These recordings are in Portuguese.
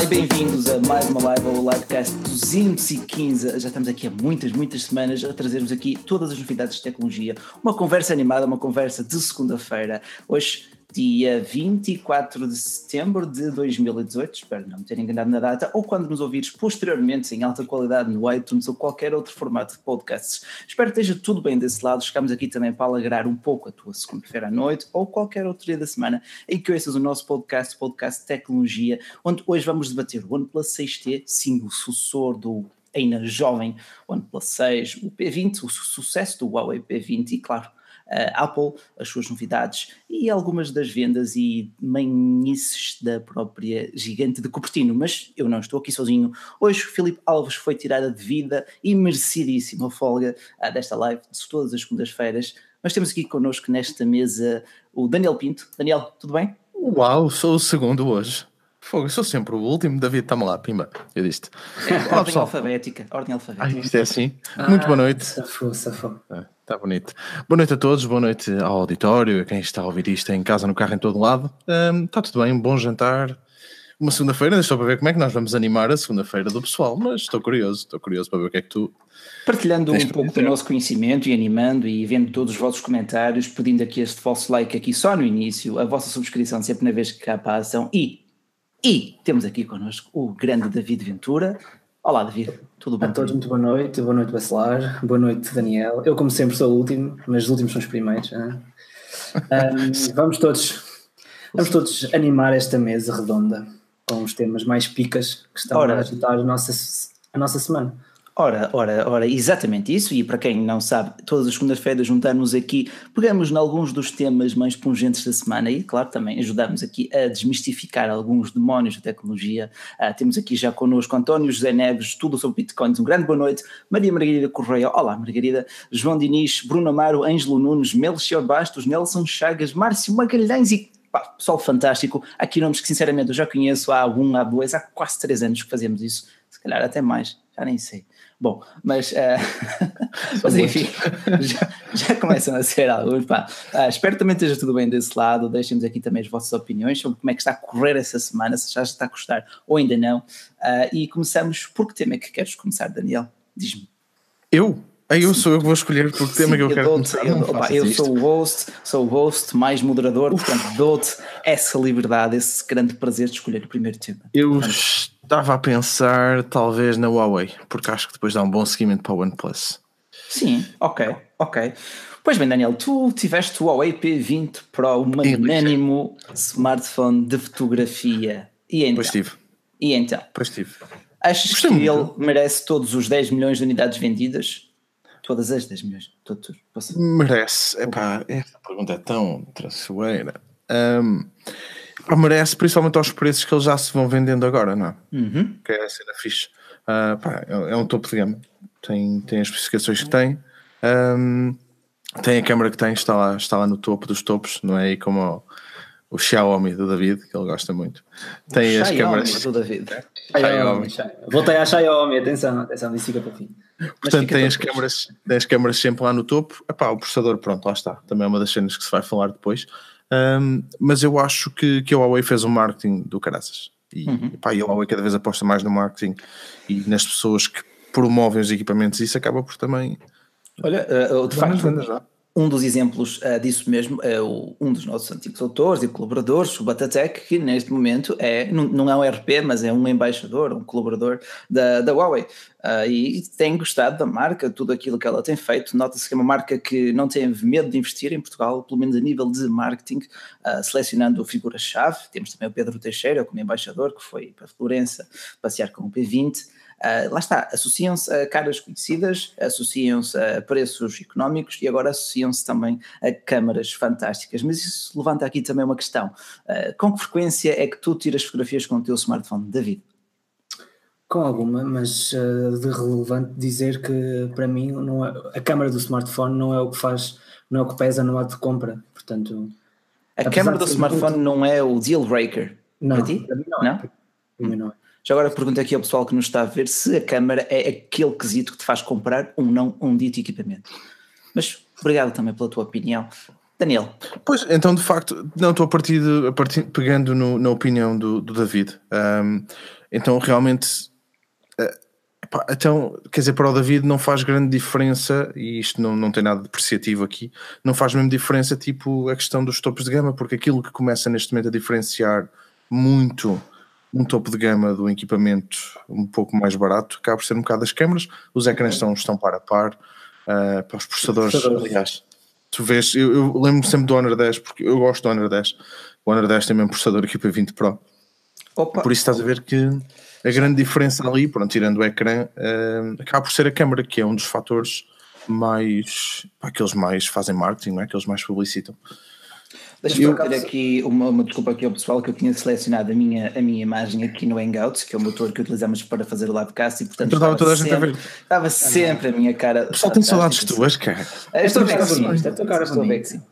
Olá e bem-vindos a mais uma live, ao livecast 215. Já estamos aqui há muitas, muitas semanas a trazer-vos aqui todas as novidades de tecnologia. Uma conversa animada, uma conversa de segunda-feira. Hoje dia 24 de setembro de 2018, espero não ter enganado na data, ou quando nos ouvires posteriormente em alta qualidade no iTunes ou qualquer outro formato de podcasts. Espero que esteja tudo bem desse lado. Chegamos aqui também para alegrar um pouco a tua segunda-feira à noite ou qualquer outro dia da semana em que ouças o nosso podcast, podcast Tecnologia, onde hoje vamos debater o OnePlus 6T, sim, o sucessor do ainda jovem OnePlus 6, o P20, o sucesso do Huawei P20 e, claro, a Apple, as suas novidades e algumas das vendas e manhices da própria gigante de Cupertino. Mas eu não estou aqui sozinho. Hoje o Filipe Alves foi tirar a devida e merecidíssima folga uh, desta live de todas as segundas-feiras. Mas temos aqui connosco nesta mesa o Daniel Pinto. Daniel, tudo bem? Uau, sou o segundo hoje. Fogo, eu sou sempre o último. David, tamo lá, pimba. Eu disse. É, ordem alfabética. Ordem alfabética. Ah, isto é assim. Ah, Muito boa noite. Safou, safou. É. Está bonito. Boa noite a todos, boa noite ao auditório, a quem está a ouvir isto em casa, no carro, em todo lado. Um, está tudo bem, um bom jantar. Uma segunda-feira, deixa para ver como é que nós vamos animar a segunda-feira do pessoal, mas estou curioso, estou curioso para ver o que é que tu. Partilhando um pouco do nosso conhecimento e animando e vendo todos os vossos comentários, pedindo aqui este vosso like aqui só no início, a vossa subscrição sempre na vez que cá passam e. E temos aqui connosco o grande David Ventura, Olá, David. Tudo bem? A todos, muito boa noite. Boa noite, Bacelar. Boa noite, Daniel. Eu, como sempre, sou o último, mas os últimos são os primeiros. Um, vamos todos vamos todos animar esta mesa redonda com os temas mais picas que estão Ora, a agitar a nossa, a nossa semana. Ora, ora, ora, exatamente isso, e para quem não sabe, todas as segundas-feiras juntamos aqui, pegamos em alguns dos temas mais pungentes da semana e, claro, também ajudamos aqui a desmistificar alguns demónios da tecnologia. Uh, temos aqui já connosco António José Neves, tudo sobre bitcoins, um grande boa noite, Maria Margarida Correia, olá Margarida, João Diniz, Bruno Amaro, Ângelo Nunes, Melchior Bastos, Nelson Chagas, Márcio Magalhães e pá, pessoal fantástico, aqui nomes que sinceramente eu já conheço há um, há dois, há quase três anos que fazemos isso, se calhar até mais, já nem sei. Bom, mas, uh, mas enfim, já, já, começam a ser alguns. Pá. Uh, espero que também esteja tudo bem desse lado. Deixem-nos aqui também as vossas opiniões sobre como é que está a correr essa semana, se já está a gostar ou ainda não. Uh, e começamos. Por que tema é que queres começar, Daniel? Diz-me. Eu? Aí eu sou eu que vou escolher por que tema que eu, eu quero começar. Eu, opa, eu sou o host, sou o host mais moderador, portanto dou-te essa liberdade, esse grande prazer de escolher o primeiro tema. Eu portanto, Estava a pensar talvez na Huawei, porque acho que depois dá um bom seguimento para o OnePlus. Sim, ok, ok. Pois bem, Daniel, tu tiveste o Huawei P20 Pro, o magnânimo smartphone de fotografia. E então? Pois tive. E então? Pois tive. Achas Gostei que muito. ele merece todos os 10 milhões de unidades vendidas? Todas as 10 milhões? Tudo, merece. Epá, essa pergunta é tão traiçoeira. Um, merece, principalmente aos preços que eles já se vão vendendo agora, não é? Uhum. Que é a cena fixe. Uh, pá, é, é, um topo de gama. Tem, tem as especificações que tem. Um, tem a câmera que tem, está lá, está lá no topo dos topos, não é aí como o, o Xiaomi do David, que ele gosta muito. Tem o as Xiaomi câmeras. do David. Xiaomi. Voltei a Xiaomi, atenção, atenção, isso fica para fim. Portanto, tem as, câmaras, tem as câmaras sempre lá no topo. Epá, o processador, pronto, lá está. Também é uma das cenas que se vai falar depois. Um, mas eu acho que, que a Huawei fez um marketing do caraças. E, uhum. pá, e a Huawei cada vez aposta mais no marketing e nas pessoas que promovem os equipamentos. E isso acaba por também. Olha, uh, de facto, um dos exemplos uh, disso mesmo é o, um dos nossos antigos autores e colaboradores, o Batatec, que neste momento é, não, não é um RP, mas é um embaixador, um colaborador da, da Huawei. Uh, e tem gostado da marca, tudo aquilo que ela tem feito. Nota-se que é uma marca que não tem medo de investir em Portugal, pelo menos a nível de marketing, uh, selecionando figuras-chave. Temos também o Pedro Teixeira como embaixador, que foi para Florença passear com o P20. Uh, lá está, associam-se a caras conhecidas, associam-se a preços económicos e agora associam-se também a câmaras fantásticas. Mas isso levanta aqui também uma questão: uh, com que frequência é que tu tiras fotografias com o teu smartphone, David? Com alguma, mas uh, de relevante dizer que para mim não é, a câmara do smartphone não é o que faz, não é o que pesa no ato de compra. Portanto, a câmara do smartphone muito... não é o deal breaker. Não, para ti? Para mim não, é. não? Para mim não é. Já agora pergunto aqui ao pessoal que nos está a ver se a câmara é aquele quesito que te faz comprar ou não um dito equipamento. Mas obrigado também pela tua opinião. Daniel. Pois, então de facto, não estou a partir, de, a partir pegando no, na opinião do, do David. Um, Então realmente. Uh, então, quer dizer, para o David não faz grande diferença, e isto não, não tem nada depreciativo aqui, não faz mesmo diferença tipo a questão dos topos de gama, porque aquilo que começa neste momento a diferenciar muito um topo de gama do equipamento um pouco mais barato acaba por ser um bocado as câmaras, os ecrãs estão, estão par a par, uh, para os processadores, aliás, tu vês, eu, eu lembro sempre do Honor 10, porque eu gosto do Honor 10, o Honor 10 tem mesmo processador aqui para 20 Pro, Opa. por isso estás a ver que a grande diferença ali, pronto, tirando o ecrã, uh, acaba por ser a câmera, que é um dos fatores mais, pá, aqueles mais fazem marketing, não é? aqueles mais publicitam. Deixa-me ter aqui uma, uma, desculpa aqui ao pessoal que eu tinha selecionado a minha, a minha imagem aqui no Hangouts, que é o motor que utilizamos para fazer o livecast e portanto então, estava, toda a gente sempre, a ver. estava sempre a minha cara. O pessoal tem saudades tuas, cara. Uh, estou bem sim, estou bem que sim.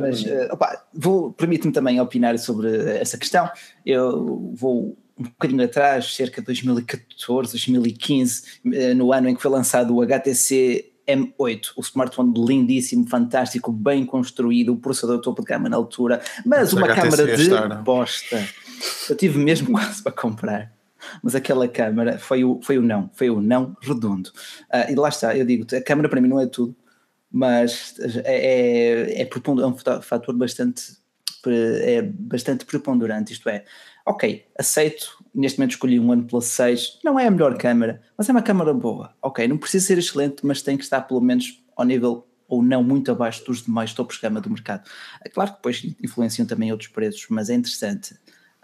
Mas opa, vou, permite-me também opinar sobre essa questão. Eu vou um bocadinho atrás, cerca de 2014, 2015, no ano em que foi lançado o HTC M8, o smartphone lindíssimo, fantástico, bem construído, o processador topo de gama na altura, mas uma câmara de bosta. Eu tive mesmo quase para comprar. Mas aquela câmara foi o, foi o não, foi o não redondo. Uh, e lá está, eu digo, a câmara para mim não é tudo, mas é, é, é, é um fator bastante, é bastante preponderante, isto é, ok, aceito, neste momento escolhi um OnePlus 6, não é a melhor câmera, mas é uma câmera boa, ok, não precisa ser excelente, mas tem que estar pelo menos ao nível ou não muito abaixo dos demais topos de gama do mercado. É claro que depois influenciam também outros preços, mas é interessante.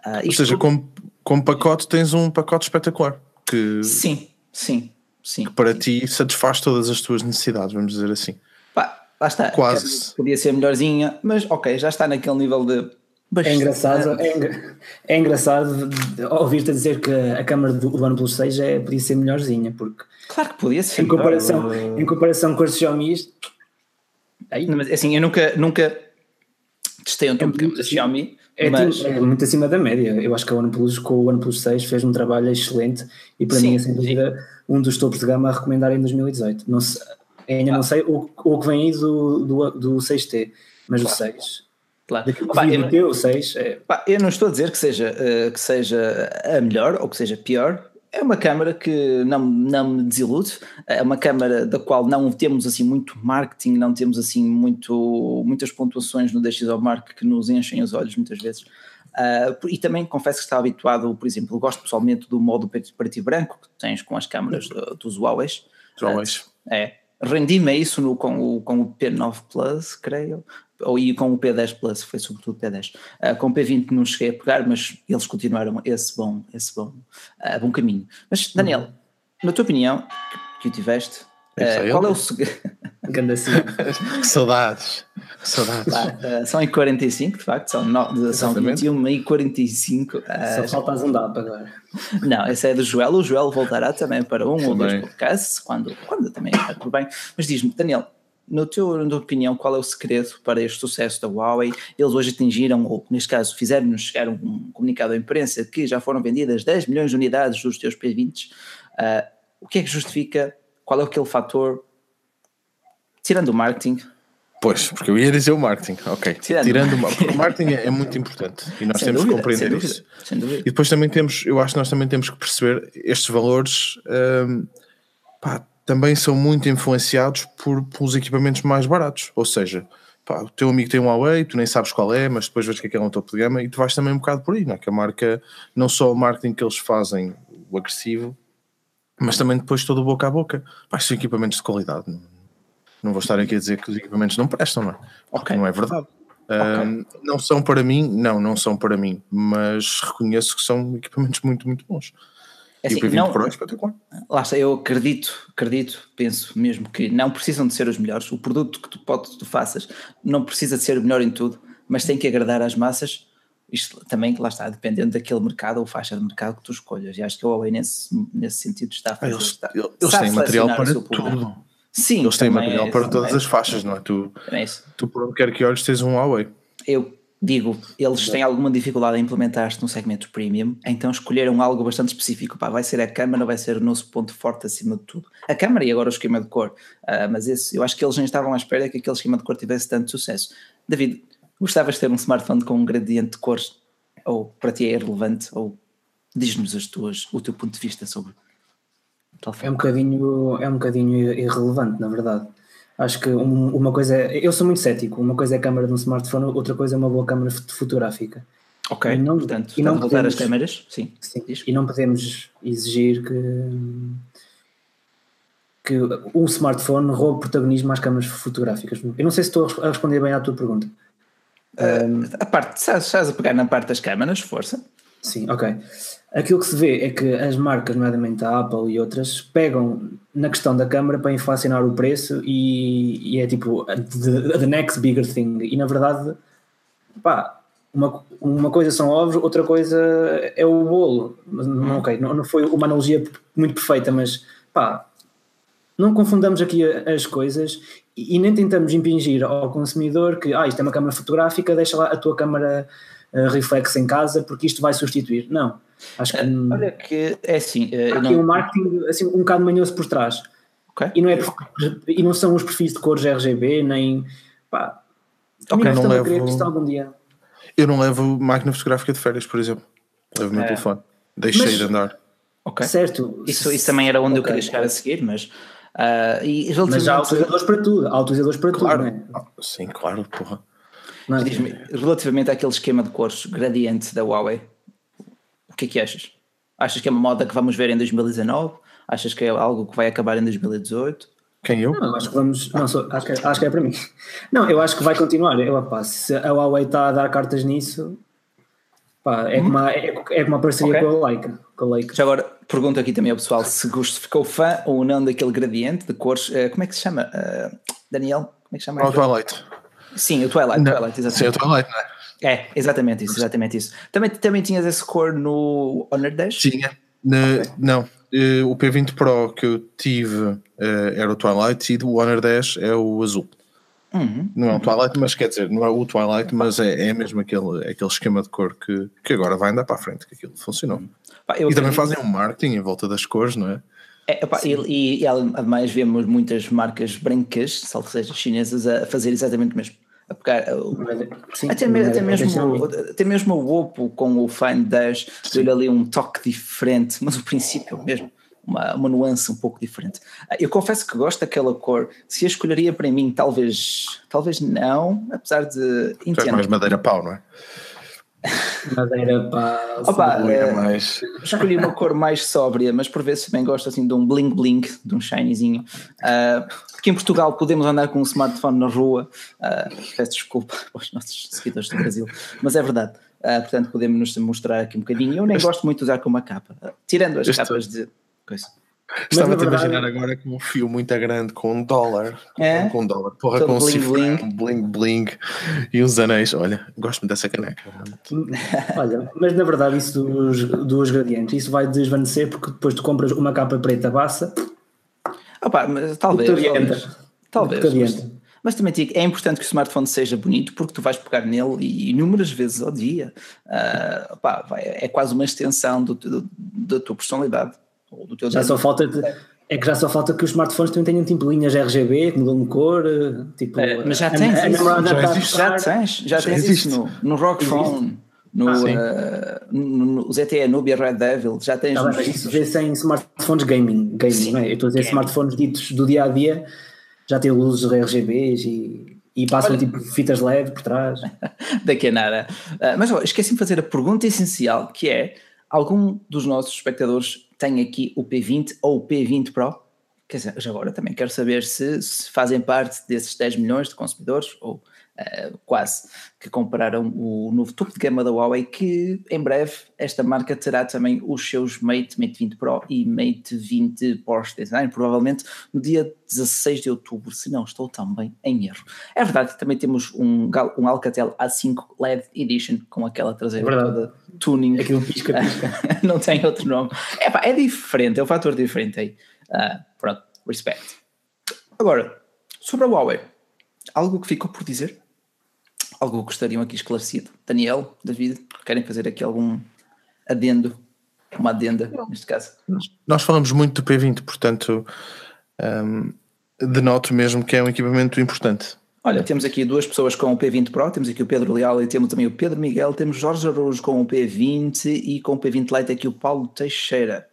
Uh, ou seja, como, como pacote tens um pacote espetacular. Que, sim, sim, sim. Que para sim. ti satisfaz todas as tuas necessidades, vamos dizer assim. Pá, lá está. Quase. Podia ser melhorzinha, mas ok, já está naquele nível de Bastante. É engraçado, é, é engraçado ouvir-te dizer que a câmara do OnePlus 6 é, podia ser melhorzinha, porque claro que podia ser. Em comparação, em comparação com as Xiaomi, aí. Não, mas assim, eu nunca, nunca testei um topo é da Xiaomi. É, mas... é, muito acima da média. Eu acho que a OnePlus com o OnePlus 6 fez um trabalho excelente e para sim, mim é sem dúvida sim. um dos topos de gama a recomendar em 2018. Não sei, ainda ah. não sei o, o que vem aí do, do, do 6T, mas claro. o 6 Claro. Pá, eu, eu, seis, é... pá, eu não estou a dizer que seja, uh, que seja a melhor ou que seja pior. É uma câmara que não, não me desilude. É uma câmara da qual não temos assim muito marketing, não temos assim muito, muitas pontuações no DxO Mark que nos enchem os olhos muitas vezes. Uh, e também confesso que estava habituado, por exemplo, gosto pessoalmente do modo preto e branco que tens com as câmaras do, dos Huawei. Huawei. Uh, é, rendi-me a isso no, com, o, com o P9 Plus, creio, ou e com o P10 Plus, foi sobretudo o P10. Uh, com o P20 não cheguei a pegar, mas eles continuaram esse bom, esse bom, uh, bom caminho. Mas Daniel, uhum. na tua opinião, que, o tiveste, uh, qual é o segredo? que saudades. saudades. Uh, são em 45, de facto, são, no, são 21 e 45. Uh, Só falta as andar agora. Não, esse é do Joel. O Joel voltará também para um ou dois podcasts, quando, quando também está tudo bem. Mas diz-me, Daniel, no teu, na tua opinião, qual é o segredo para este sucesso da Huawei? Eles hoje atingiram, ou neste caso fizeram-nos chegar um comunicado à imprensa que já foram vendidas 10 milhões de unidades dos teus P20. Uh, o que é que justifica? Qual é aquele fator? Tirando o marketing. Pois, porque eu ia dizer o marketing, ok. Tirando, Tirando o marketing. o marketing é, é muito importante e nós sem temos dúvida, que compreender dúvida, isso. E depois também temos, eu acho que nós também temos que perceber estes valores. Um, pá, também são muito influenciados por, pelos equipamentos mais baratos. Ou seja, pá, o teu amigo tem um Huawei, tu nem sabes qual é, mas depois vês que aquele é um topo de gama e tu vais também um bocado por aí, não é? Que a marca, não só o marketing que eles fazem, o agressivo, mas também depois todo o boca a boca. Pá, são equipamentos de qualidade. Não, não vou estar aqui a dizer que os equipamentos não prestam, não é? Porque não é verdade. Okay. Não são para mim, não, não são para mim, mas reconheço que são equipamentos muito, muito bons. É assim, e o P20 não, Pro é espetacular. Lá está, eu acredito, acredito, penso mesmo que não precisam de ser os melhores. O produto que tu, pode, tu faças não precisa de ser o melhor em tudo, mas tem que agradar às massas. Isto também, lá está, dependendo daquele mercado ou faixa de mercado que tu escolhas. E acho que o Huawei nesse, nesse sentido está a fazer. Eles, está, eles têm material para tudo. Sim, eles têm material é, para todas é, as faixas, não é? Tu, é tu por onde quer que olhes tens um Huawei. Eu digo, eles têm alguma dificuldade em implementar-se no segmento premium, então escolheram algo bastante específico. Pá, vai ser a câmara, vai ser o nosso ponto forte acima de tudo. A câmara e agora o esquema de cor. Uh, mas esse, eu acho que eles nem estavam à espera que aquele esquema de cor tivesse tanto sucesso. David, gostavas de ter um smartphone com um gradiente de cores? Ou para ti é irrelevante? Ou Diz-nos as tuas, o teu ponto de vista sobre É um bocadinho, é um bocadinho irrelevante, na verdade. Acho que um, uma coisa é, eu sou muito cético, uma coisa é a câmera de um smartphone, outra coisa é uma boa câmera fotográfica. Ok, e não, portanto, e não podemos, as câmeras, sim. sim e não podemos exigir que, que um smartphone roube protagonismo às câmaras fotográficas. Eu não sei se estou a responder bem à tua pergunta. Uh, a parte, estás a pegar na parte das câmaras, força. Sim, ok. Aquilo que se vê é que as marcas, nomeadamente a Apple e outras, pegam na questão da câmara para inflacionar o preço e, e é tipo the, the, next bigger thing. E na verdade, pá, uma, uma coisa são ovos, outra coisa é o bolo. Não, ok, não, não foi uma analogia muito perfeita, mas pá, não confundamos aqui as coisas e, e nem tentamos impingir ao consumidor que ah, isto é uma câmara fotográfica, deixa lá a tua câmara uh, reflex em casa porque isto vai substituir. Não Acho que, uh, olha que é assim. Uh, aqui não... um marketing assim, um bocado manhoso por trás. Okay. E, não é, e não são os perfis de cores RGB, nem. Pá, ok, não levo. algum dia. Eu não levo máquina fotográfica de férias, por exemplo. Levo o meu é. telefone. Deixei mas, de andar. Ok. Certo. Isso, isso também era onde okay. eu queria chegar a seguir, mas. Uh, e mas há utilizadores para tudo, há utilizadores para claro. tudo, não é? Sim, claro, porra. Relativamente àquele esquema de cores gradiente da Huawei, que é que achas? Achas que é uma moda que vamos ver em 2019? Achas que é algo que vai acabar em 2018? Quem eu? Não, acho que vamos. Não, sou, acho, que, é, acho que é para mim. Não, eu acho que vai continuar. Eu, pá, se a Huawei está a dar cartas nisso, pá, é, hum. como uma, é, é uma parceria okay. com, a Leica, com a Leica. Já agora, pergunto aqui também ao pessoal se gosto, ficou fã ou não daquele gradiente de cores. Uh, como é que se chama? Uh, Daniel? Como é que se chama? O Twilight. Sim, o Twilight, não. Twilight, exatamente. Sim, o Twilight, não é? É, exatamente isso, exatamente isso. Também, também tinhas esse cor no Honor 10? Tinha. Na, okay. Não, uh, o P20 Pro que eu tive uh, era o Twilight e o Honor 10 é o azul. Uhum. Não é o Twilight, mas quer dizer, não é o Twilight, mas é, é mesmo aquele, aquele esquema de cor que, que agora vai andar para a frente, que aquilo funcionou. Pá, e também fazem um marketing em volta das cores, não é? É, opa, e, e, e, ademais vemos muitas marcas brancas, salvo seja chinesas, a fazer exatamente o mesmo a pegar. Sim, até, mesmo, até, mesmo, até mesmo o Oppo com o Find 10 ter ali um toque diferente, mas o princípio é mesmo. Uma, uma nuance um pouco diferente. Ah, eu confesso que gosto daquela cor. Se a escolheria para mim, talvez, talvez não, apesar de. Entendo. mais madeira pau, não é? Madeira pá. Opa, é, mais... Escolhi uma cor mais sóbria, mas por vezes também gosto assim de um bling bling, de um shinyzinho. Uh, porque em Portugal podemos andar com um smartphone na rua. Uh, peço desculpa aos nossos seguidores do Brasil, mas é verdade. Uh, portanto, podemos nos mostrar aqui um bocadinho. Eu nem este... gosto muito de usar com uma capa, tirando as este... capas de coisa. Estava a imaginar agora com um fio muito grande com um dólar. É? Com um dólar. Porra, Todo com um bling, bling. bling bling e uns anéis. Olha, gosto muito dessa caneca. Olha, mas na verdade isso dos, dos gradientes, isso vai desvanecer porque depois tu compras uma capa preta bassa. Opa, mas talvez. Talvez. talvez mas, mas, também digo, é importante que o smartphone seja bonito porque tu vais pegar nele e inúmeras vezes ao dia. Uh, opa, vai, é quase uma extensão do, do, da tua personalidade já só falta de, é que já só falta que os smartphones também tenham tipo linhas RGB que mudam de cor tipo, é, mas já tens isso, já, existe, já tens já, já tens existe. isso no, no Rock Phone no, ah, uh, no, no ZTE Nubia Red Devil já tens tá isso. vê sem smartphones gaming, gaming não é? eu estou a dizer smartphones ditos do dia a dia já têm luzes RGBs e, e passam Olha, tipo fitas LED por trás. Daqui a nada uh, mas esqueci-me de fazer a pergunta essencial que é algum dos nossos espectadores tem aqui o P20 ou o P20 Pro? Quer dizer, agora também quero saber se, se fazem parte desses 10 milhões de consumidores ou uh, quase que compraram o novo topo de gama da Huawei, que em breve esta marca terá também os seus Mate, Mate 20 Pro e Mate 20 Porsche Design, provavelmente no dia 16 de outubro, se não estou também em erro. É verdade, também temos um, um Alcatel A5 LED Edition com aquela traseira é toda tuning. Aquilo pisca, pisca. não tem outro nome. É, é diferente, é um fator diferente aí. Uh, pronto, respect. Agora, sobre a Huawei, algo que ficou por dizer? Algo que gostariam aqui esclarecido? Daniel, David, querem fazer aqui algum adendo? Uma adenda, neste caso. Nós falamos muito do P20, portanto, um, denoto mesmo que é um equipamento importante. Olha, temos aqui duas pessoas com o P20 Pro, temos aqui o Pedro Leal e temos também o Pedro Miguel, temos Jorge Araújo com o P20 e com o P20 Lite aqui o Paulo Teixeira.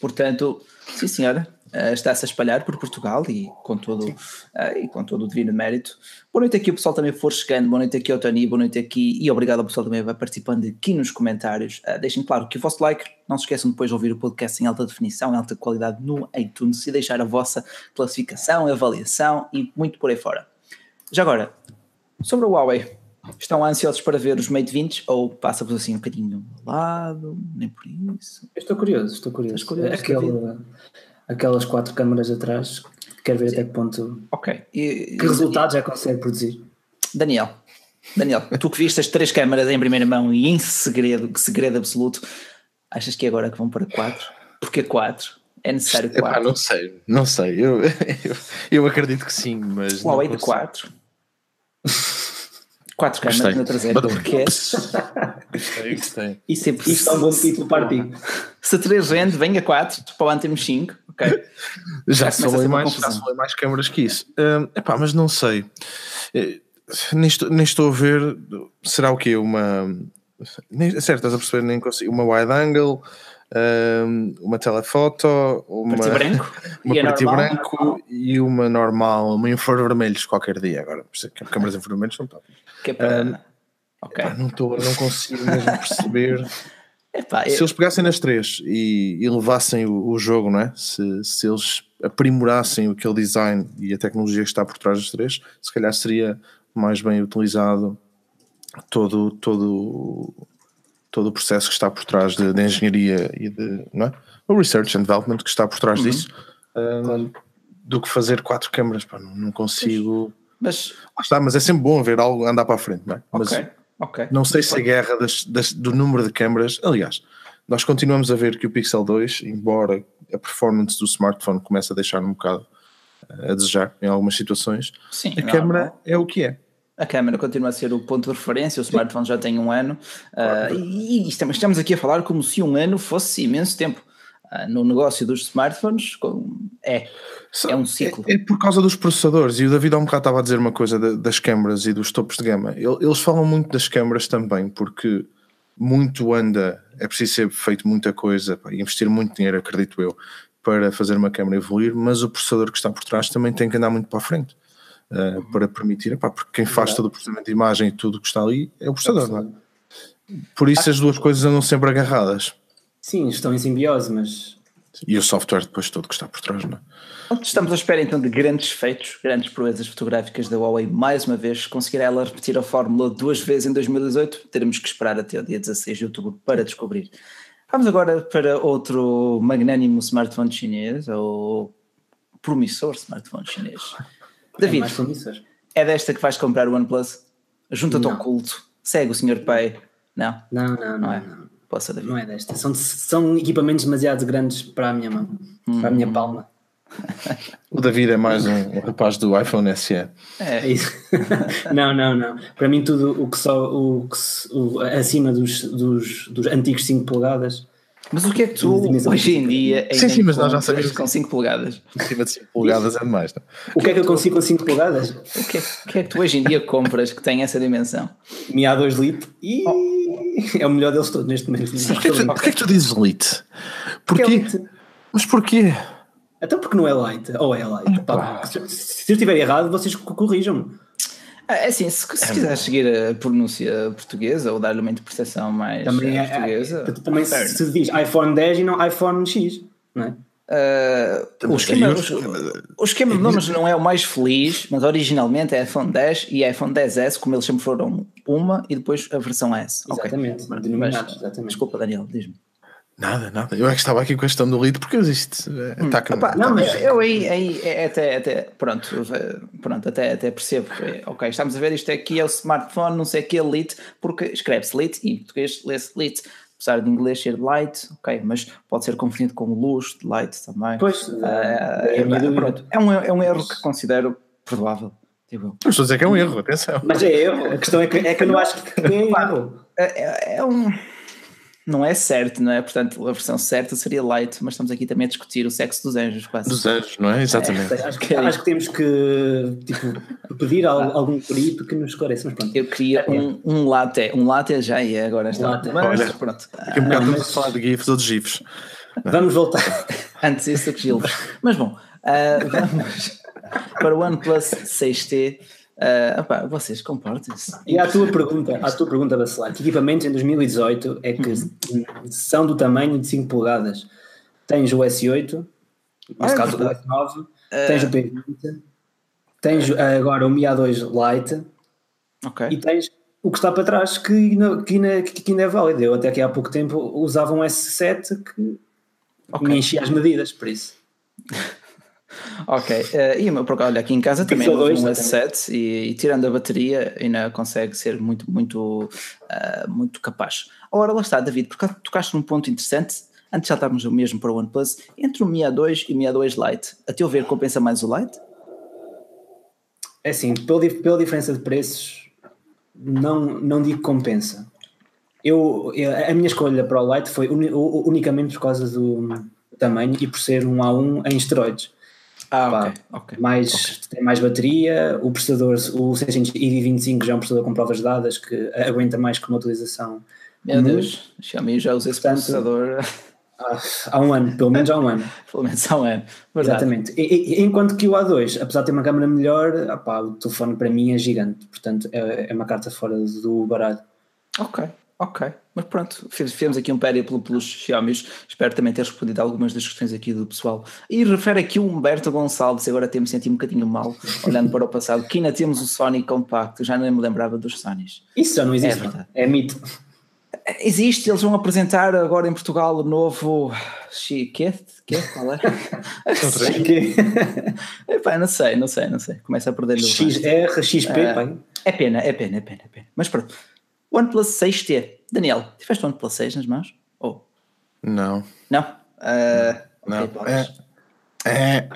Portanto, sim senhora, uh, está-se a espalhar por Portugal e com todo, uh, e com todo o divino mérito. Boa noite aqui o pessoal também for chegando, boa noite aqui ao Tony, boa noite aqui e obrigado ao pessoal também vai participando aqui nos comentários. Uh, deixem claro que o vosso like, não se esqueçam depois de ouvir o podcast em alta definição, em alta qualidade no iTunes e deixar a vossa classificação, avaliação e muito por aí fora. Já agora, sobre o Huawei, estão ansiosos para ver os Mate 20 ou passa-vos assim um bocadinho ao lado, nem por isso? Eu estou curioso, estou curioso. curioso Aquele, aquelas quatro câmaras atrás, quero ver Sim. até que ponto. Ok. E, que resultados já consegue produzir? Daniel, Daniel, tu que viste as três câmaras em primeira mão e em segredo, que segredo absoluto, achas que é agora que vão para quatro? Porquê quatro? É necessário quatro? Epá, não sei, não sei. Eu, eu, eu acredito que sim, mas. Huawei de quatro. Quatro câmaras na traseira. Porque gostei, gostei. Isso é, isso é um bom título para ti. Se 3 vende, venha 4, para o ano temos 5. Ok. Já, falei mais, já mais câmaras que isso. Uh, epá, mas não sei. Eh, nem estou, nem estou a ver. Será o quê? Uma. Nem, certo, estás a perceber? Nem consigo. Uma wide angle uma telefoto, uma preto branco, uma e preto e branco e uma normal, uma infravermelhos qualquer dia. Agora, câmaras infravermelhos são top. Que é para... um, okay. não, tô, não consigo mesmo perceber. Epá, se eu... eles pegassem nas três e, e levassem o, o, jogo, não é? Se, se eles aprimorassem aquele design e a tecnologia que está por trás das três, se calhar seria mais bem utilizado todo, todo todo o processo que está por trás de, de engenharia e de não é? o research and development que está por trás uhum. disso um, do que fazer quatro câmaras pá, não, não, consigo mas está, mas é sempre bom ver algo andar para a frente não é? mas okay. Não sei se a guerra das, das, do número de câmaras aliás nós continuamos a ver que o Pixel 2 embora a performance do smartphone comece a deixar um bocado eh, a desejar em algumas situações Sim, a não, câmera não. é o que é a câmera continua a ser o ponto de referência, o smartphone já tem um ano, uh, e, e estamos, estamos, aqui a falar como se um ano fosse imenso tempo. Uh, no negócio dos smartphones, é, é um ciclo. É, é, por causa dos processadores, e o David há um bocado estava a dizer uma coisa de, das câmaras e dos topos de gama. Eles falam muito das câmaras também, porque muito anda, é preciso ser feito muita coisa, investir muito dinheiro, acredito eu, para fazer uma câmera evoluir, mas o processador que está por trás também tem que andar muito para a frente uh, para permitir, epá, porque quem faz todo o processamento de imagem e tudo que está ali é o processador, não é? Por isso as duas coisas andam sempre agarradas. Sim, estão em simbiose, mas. E o software depois todo que está por trás, não é? Estamos à espera então de grandes feitos, grandes proezas fotográficas da Huawei mais uma vez. Conseguirá ela repetir a fórmula duas vezes em 2018? Teremos que esperar até o dia 16 de outubro para descobrir. Vamos agora para outro magnânimo smartphone chinês, ou promissor smartphone chinês. David, é, é desta que vais comprar o OnePlus? Junta-te ao culto, segue o Sr. Pai. Não? Não, não, não. Não é, não. Posso, David. não é desta. São, são equipamentos demasiado grandes para a minha mão, hum. para a minha palma. O David é mais um, rapaz do iPhone SE. É, é isso. não, não, não. Para mim, tudo o que só o, que, o acima dos, dos, dos antigos 5 polegadas mas o que é que tu hoje em dia sim, sim, mas nós já sabemos com 5 polegadas? Acima de 5 polegadas é demais. Não? O que é que eu consigo com 5 polegadas? O que, é, o que é que tu hoje em dia compras que tem essa dimensão? Mi A2 Lite e oh. é o melhor deles todos neste momento. Porquê, porquê que tu dizes Lite? Porquê? É. Mas porquê? Então porque não é light, ou é light. Pá, se, se eu estiver errado, vocês corrijam-me. Ah, é assim, se, se é quiser seguir a pronúncia portuguesa ou dar-lhe uma interpretação mais também é, portuguesa. É, também se, se diz iPhone 10 e não iPhone X, não é? Uh, o, esquema, o, o esquema de nomes não é o mais feliz, mas originalmente é iPhone 10 e iPhone 10S, como eles sempre foram uma e depois a versão S. Exatamente, okay. denominados, exatamente. Desculpa, Daniel, diz-me. Nada, nada. Eu é que estava aqui com a questão do lead porque existe. É, hum, tá opa, não, mas eu aí, aí é até, até pronto, pronto, até, até percebo ok, estamos a ver isto aqui é o smartphone, não sei o que, lit, porque escreve-se lit e em português lê-se lit, apesar de inglês ser light, ok, mas pode ser confundido com luz, light também. Pois, uh, é, é, pronto, é, um, é um erro que considero provável. Tipo, não estou a dizer que é um erro, atenção. Mas é erro, a questão é que, é que eu não acho que é erro. É, é um não é certo, não é? Portanto, a versão certa seria light, mas estamos aqui também a discutir o sexo dos anjos, quase. Dos anjos, não é? Exatamente. É, acho, que, acho, que, temos que tipo, pedir a algum perito que nos esclareça, mas pronto. Eu queria é, um, um latte, um latte já é agora esta. Latte. Mas, Olha, pronto. Daqui a um bocado vamos falar de GIFs ou de GIFs. Vamos voltar. Antes isso do que Gilbert. Mas bom, uh, vamos para o OnePlus 6T. Uh, opa, vocês comportem-se. E a tua pergunta, a tua pergunta, Bacelar, que equipamentos em 2018 é que uhum. são do tamanho de 5 polegadas? Tens o S8, nesse é caso o S9, uh... tens o P20, tens agora o Mi A2 Lite okay. e tens o que está para trás que ainda, que ainda, que ainda é válido. Eu até aqui há pouco tempo usava um S7 que okay. me enchia as medidas, por isso. Ok, uh, e por olha, aqui em casa também uso um S7 e, e, tirando a bateria ainda consegue ser muito, muito, uh, muito capaz. Ora, lá está, David, porque tocaste num ponto interessante, antes já estávamos mesmo para o OnePlus, entre o Mi A2 e o Mi A2 Lite, a teu ver compensa mais o Lite? É assim, pela, pela diferença de preços, não, não digo compensa. Eu, a minha escolha para o Lite foi unicamente por causa do tamanho e por ser um A1 em esteroides. Ah, Pá, okay, okay, mais, okay. Tem mais bateria, o processador, o 625 já é um processador com provas dadas que aguenta mais que uma utilização. Meu comum. Deus, Xiaomi já usa esse Portanto, processador. Há um ano, pelo menos há um ano. pelo menos há um ano, verdade. Exatamente. E, e, enquanto que o A2, apesar de ter uma câmera melhor, opá, o telefone para mim é gigante, portanto é, é uma carta fora do baralho. Ok, Ok, mas pronto, fizemos aqui um périplo pelos Xiaomi. Espero também ter respondido a algumas das questões aqui do pessoal. E refere aqui o Humberto Gonçalves, agora temos sentido um bocadinho mal, olhando para o passado, que ainda temos o Sony compacto, já nem me lembrava dos Sonys. Isso já não existe, é, é mito. Existe, eles vão apresentar agora em Portugal o novo Chiquete, que qual é? Epá, não sei, não sei, não sei. Começa a perder o XR, XP, uh, é pena, é pena, é pena, é pena. Mas pronto. OnePlus 6T. Daniel, tiveste o OnePlus 6 nas mãos? Oh. Não. Não? Uh, não. Okay, é. É,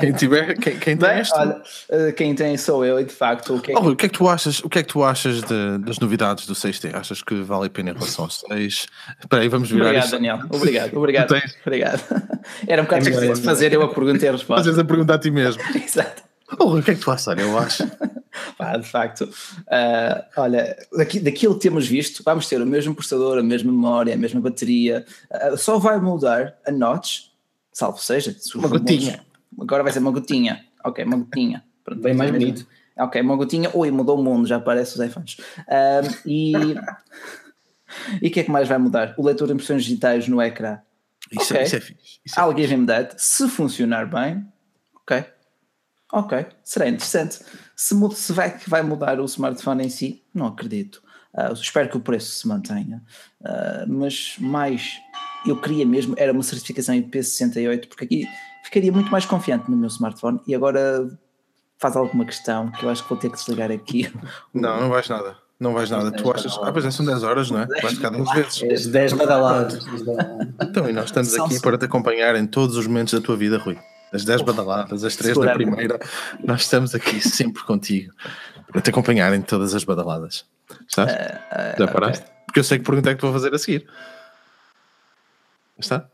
quem tiver, quem, quem tem Bem, olha, ah, quem tem sou eu e de facto o que é que... Oh, o que é que tu achas, o que é que tu achas de, das novidades do 6T? Achas que vale a pena em relação ao 6? Espera aí, vamos virar Obrigado, isto. Daniel. Obrigado, obrigado. obrigado. Era um bocado é de fazer eu a pergunta e a resposta. Fazes a pergunta a ti mesmo. Exato. Oh, o que é que tu achas? Eu acho. Pá, de facto, uh, olha, daqui, daquilo que temos visto, vamos ter o mesmo processador, a mesma memória, a mesma bateria, uh, só vai mudar a notch, salvo seja, uma gotinha. Agora vai ser uma gotinha, ok, uma gotinha. Pronto, Bem mais bonito. Ok, uma gotinha, oi, mudou o mundo, já aparece os iPhones. Uh, e e o que é que mais vai mudar? O leitor de impressões digitais no ecrã. Isso, okay. é, isso é fixe. Isso é I'll give him that. Se funcionar bem, ok, Ok, será interessante. Se, se vai, vai mudar o smartphone em si, não acredito. Uh, espero que o preço se mantenha. Uh, mas mais, eu queria mesmo, era uma certificação IP68, porque aqui ficaria muito mais confiante no meu smartphone e agora faz alguma questão que eu acho que vou ter que desligar aqui. Não, não vais nada. Não vais nada. Tu achas. Ah, pois é, são 10 horas, não é? Vais ficar 10 vezes. 10 badaladas. Então, e nós estamos aqui para te acompanhar em todos os momentos da tua vida, Rui as 10 badaladas, as 3 da primeira, nós estamos aqui sempre contigo para te acompanhar em todas as badaladas. Estás? Uh, uh, Já paraste? Okay. Porque eu sei que pergunta é que tu vou fazer a seguir. Está?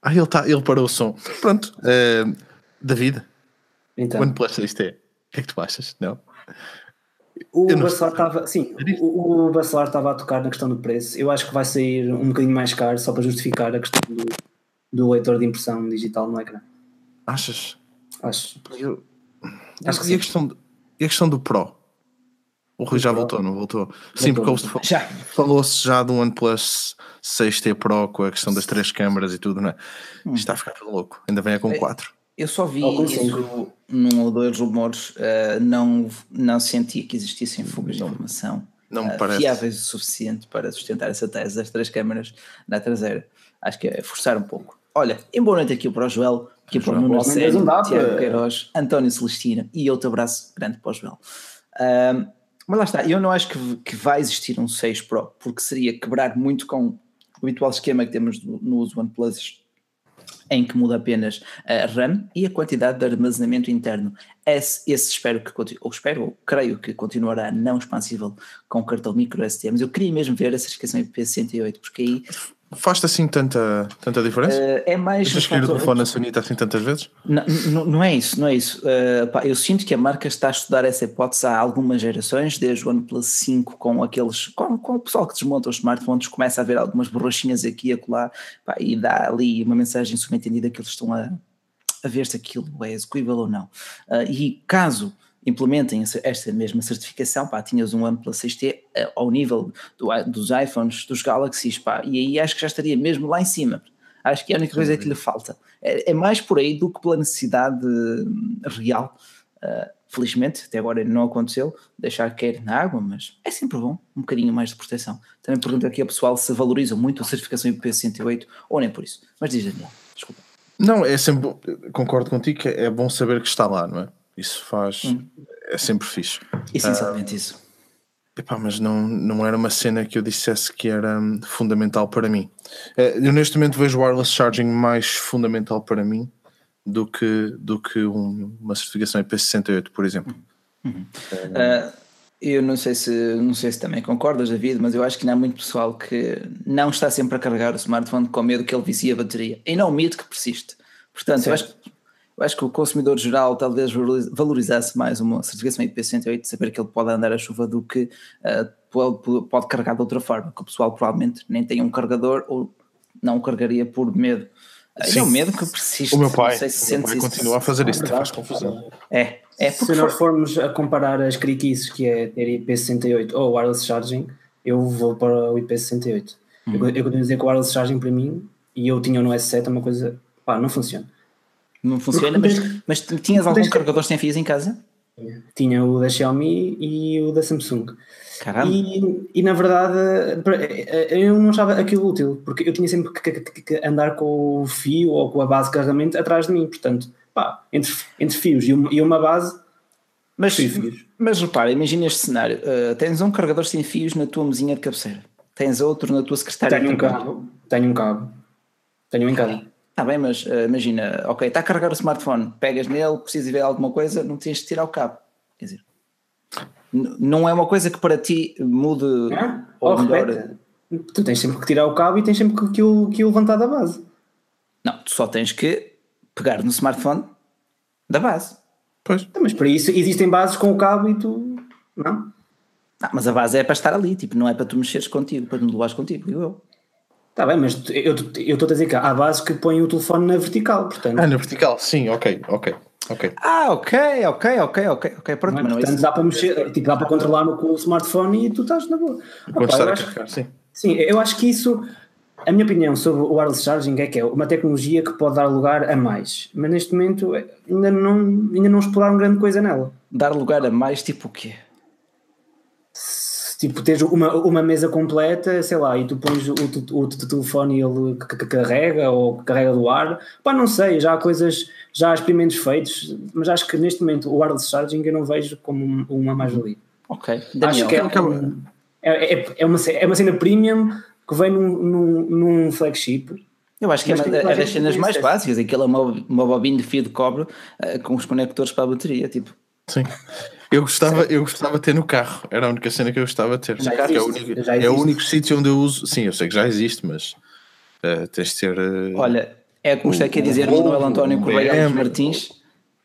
Ah, ele, tá, ele parou o som. Pronto. Uh, David, então. OnePlus 6T, o que é que tu achas? Não? O Bacelar estava, sim, o, o Bacelar estava a tocar na questão do preço. Eu acho que vai sair um bocadinho mais caro só para justificar a questão do, do leitor de impressão digital no ecrã. Achas? Acho. Eu, Acho que e, a questão, e a questão do Pro? O Rui já voltou, não voltou? voltou Sim, porque já. falou-se já do OnePlus 6T Pro com a questão das três câmaras e tudo, não é? Hum. Isto está a ficar louco. Ainda vem é com 4. Eu só vi isso num ou dois rumores, uh, não, não senti que existissem fugas de informação não me uh, parece. fiáveis o suficiente para sustentar essa tese das três câmaras na traseira. Acho que é forçar um pouco. Olha, em boa noite aqui para o Joel, aqui para o Nuno Sérgio, Tiago Queiroz, António Celestina e outro abraço grande para o Joel. Um, mas lá está, eu não acho que, que vai existir um 6 Pro, porque seria quebrar muito com o habitual esquema que temos no, uso OnePlus em que muda apenas a RAM e a quantidade de armazenamento interno. Esse, esse espero que continue, ou espero, ou creio que continuará não expansível com o cartão micro SD, mas eu queria mesmo ver a certificação IP68, porque aí Faz-te assim tanta, tanta diferença? Uh, é mais. Deixas cair o telefone na sonita assim tantas vezes? Não, não, não é isso, não é isso. Uh, pá, eu sinto que a marca está a estudar essa hipótese há algumas gerações, desde o OnePlus 5, com aqueles. Com, com o pessoal que desmonta os smartphones, começa a ver algumas borrachinhas aqui e acolá, pá, e dá ali uma mensagem subentendida que eles estão a, a ver se aquilo é execuível ou não. Uh, e caso implementem esta mesma certificação, pá, tinhas um OnePlus 6T eh, ao nível do, dos iPhones, dos Galaxies, pá, e aí acho que já estaria mesmo lá em cima. Acho que é a única coisa que lhe falta. É, é mais por aí do que pela necessidade hum, real. Uh, felizmente, até agora não aconteceu, deixar cair na água, mas é sempre bom, um bocadinho mais de proteção. Também pergunto aqui ao pessoal se valorizam muito a certificação IP68 ou nem por isso. Mas diz Daniel, desculpa. Não, é sempre, concordo contigo que é bom saber que está lá, não é? Isso faz. Hum. É sempre fixe. Essencialmente uh, isso. Epá, mas não, não era uma cena que eu dissesse que era hum, fundamental para mim. Uh, eu neste momento vejo o wireless charging mais fundamental para mim do que, do que um, uma certificação IP68, por exemplo. Uhum. Uh, eu não sei se não sei se também concordas, David, mas eu acho que não há muito pessoal que não está sempre a carregar o smartphone com medo que ele vicie a bateria. E não o medo que persiste. Portanto, eu acho que eu acho que o consumidor geral talvez valorizasse mais uma certificação IP108, saber que ele pode andar à chuva do que uh, pode, carregar de outra forma, que o pessoal provavelmente nem tem um carregador ou não o carregaria por medo. Ah, Sim. É o medo que persiste. O meu pai, se o meu pai continua a fazer isso, faz confusão. É, é Se nós formos a comparar as criquices que é ter IP68 ou wireless charging, eu vou para o IP68. Hum. Eu, eu continuo a dizer que o wireless charging para mim, e eu tinha no S7, é uma coisa, pá, não funciona. Não funciona, mas, mas tinhas algum carregador sem fios em casa? Tinha o da Xiaomi e o da Samsung. Caramba. E, e na verdade eu não achava aquilo útil, porque eu tinha sempre que, que, que, andar com o fio ou com a base de carregamento atrás de mim, portanto, pá, entre, entre fios e uma, e uma base. Mas, fios. mas repara, imagina este cenário: uh, tens um carregador sem fios na tua mesinha de cabeceira, tens outro na tua secretária. Tenho um cabo, tenho um cabo, tenho um em casa. Está bem, mas uh, imagina, ok, está a carregar o smartphone, pegas nele, precisas ver alguma coisa, não tens de tirar o cabo. Quer dizer, não é uma coisa que para ti mude ah, ou oh, melhor. Tu tens sempre que tirar o cabo e tens sempre que, que, o, que o levantar da base. Não, tu só tens que pegar no smartphone da base. Pois. Então, mas para isso existem bases com o cabo e tu. Não? Não, mas a base é para estar ali, tipo, não é para tu mexeres contigo, para tu levares contigo, digo eu. Está bem, mas eu estou a dizer que há base que põe o telefone na vertical, portanto. Ah, na vertical, sim, ok, ok. ok. Ah, ok, ok, ok, ok, ok. Pronto, não é? portanto, dá para mexer, tipo, dá para controlar no, com o smartphone e tu estás na boa. Enquanto estar a carregar, sim. Sim, eu acho que isso, a minha opinião sobre o wireless charging é que é uma tecnologia que pode dar lugar a mais, mas neste momento ainda não, ainda não exploraram grande coisa nela. Dar lugar a mais, tipo o quê? Tipo, tens uma, uma mesa completa, sei lá, e tu pões o, o, o telefone e ele carrega ou carrega do ar. Pá, não sei, já há coisas, já há experimentos feitos, mas acho que neste momento o wireless charging eu não vejo como uma mais-valia. Ok, Daniel. Acho que é, um, é, é, é, uma, é uma cena premium que vem num, num, num flagship. Eu acho que é, uma, é das cenas mais básicas, aquilo é uma, uma bobina de fio de cobre uh, com os conectores para a bateria, tipo. Sim. Eu gostava, eu gostava de ter no carro, era a única cena que eu gostava de ter. Já existe, é o único, é o único sítio onde eu uso. Sim, eu sei que já existe, mas uh, tens de ter. Uh, Olha, é como está aqui a dizer o Manuel António Correia Martins.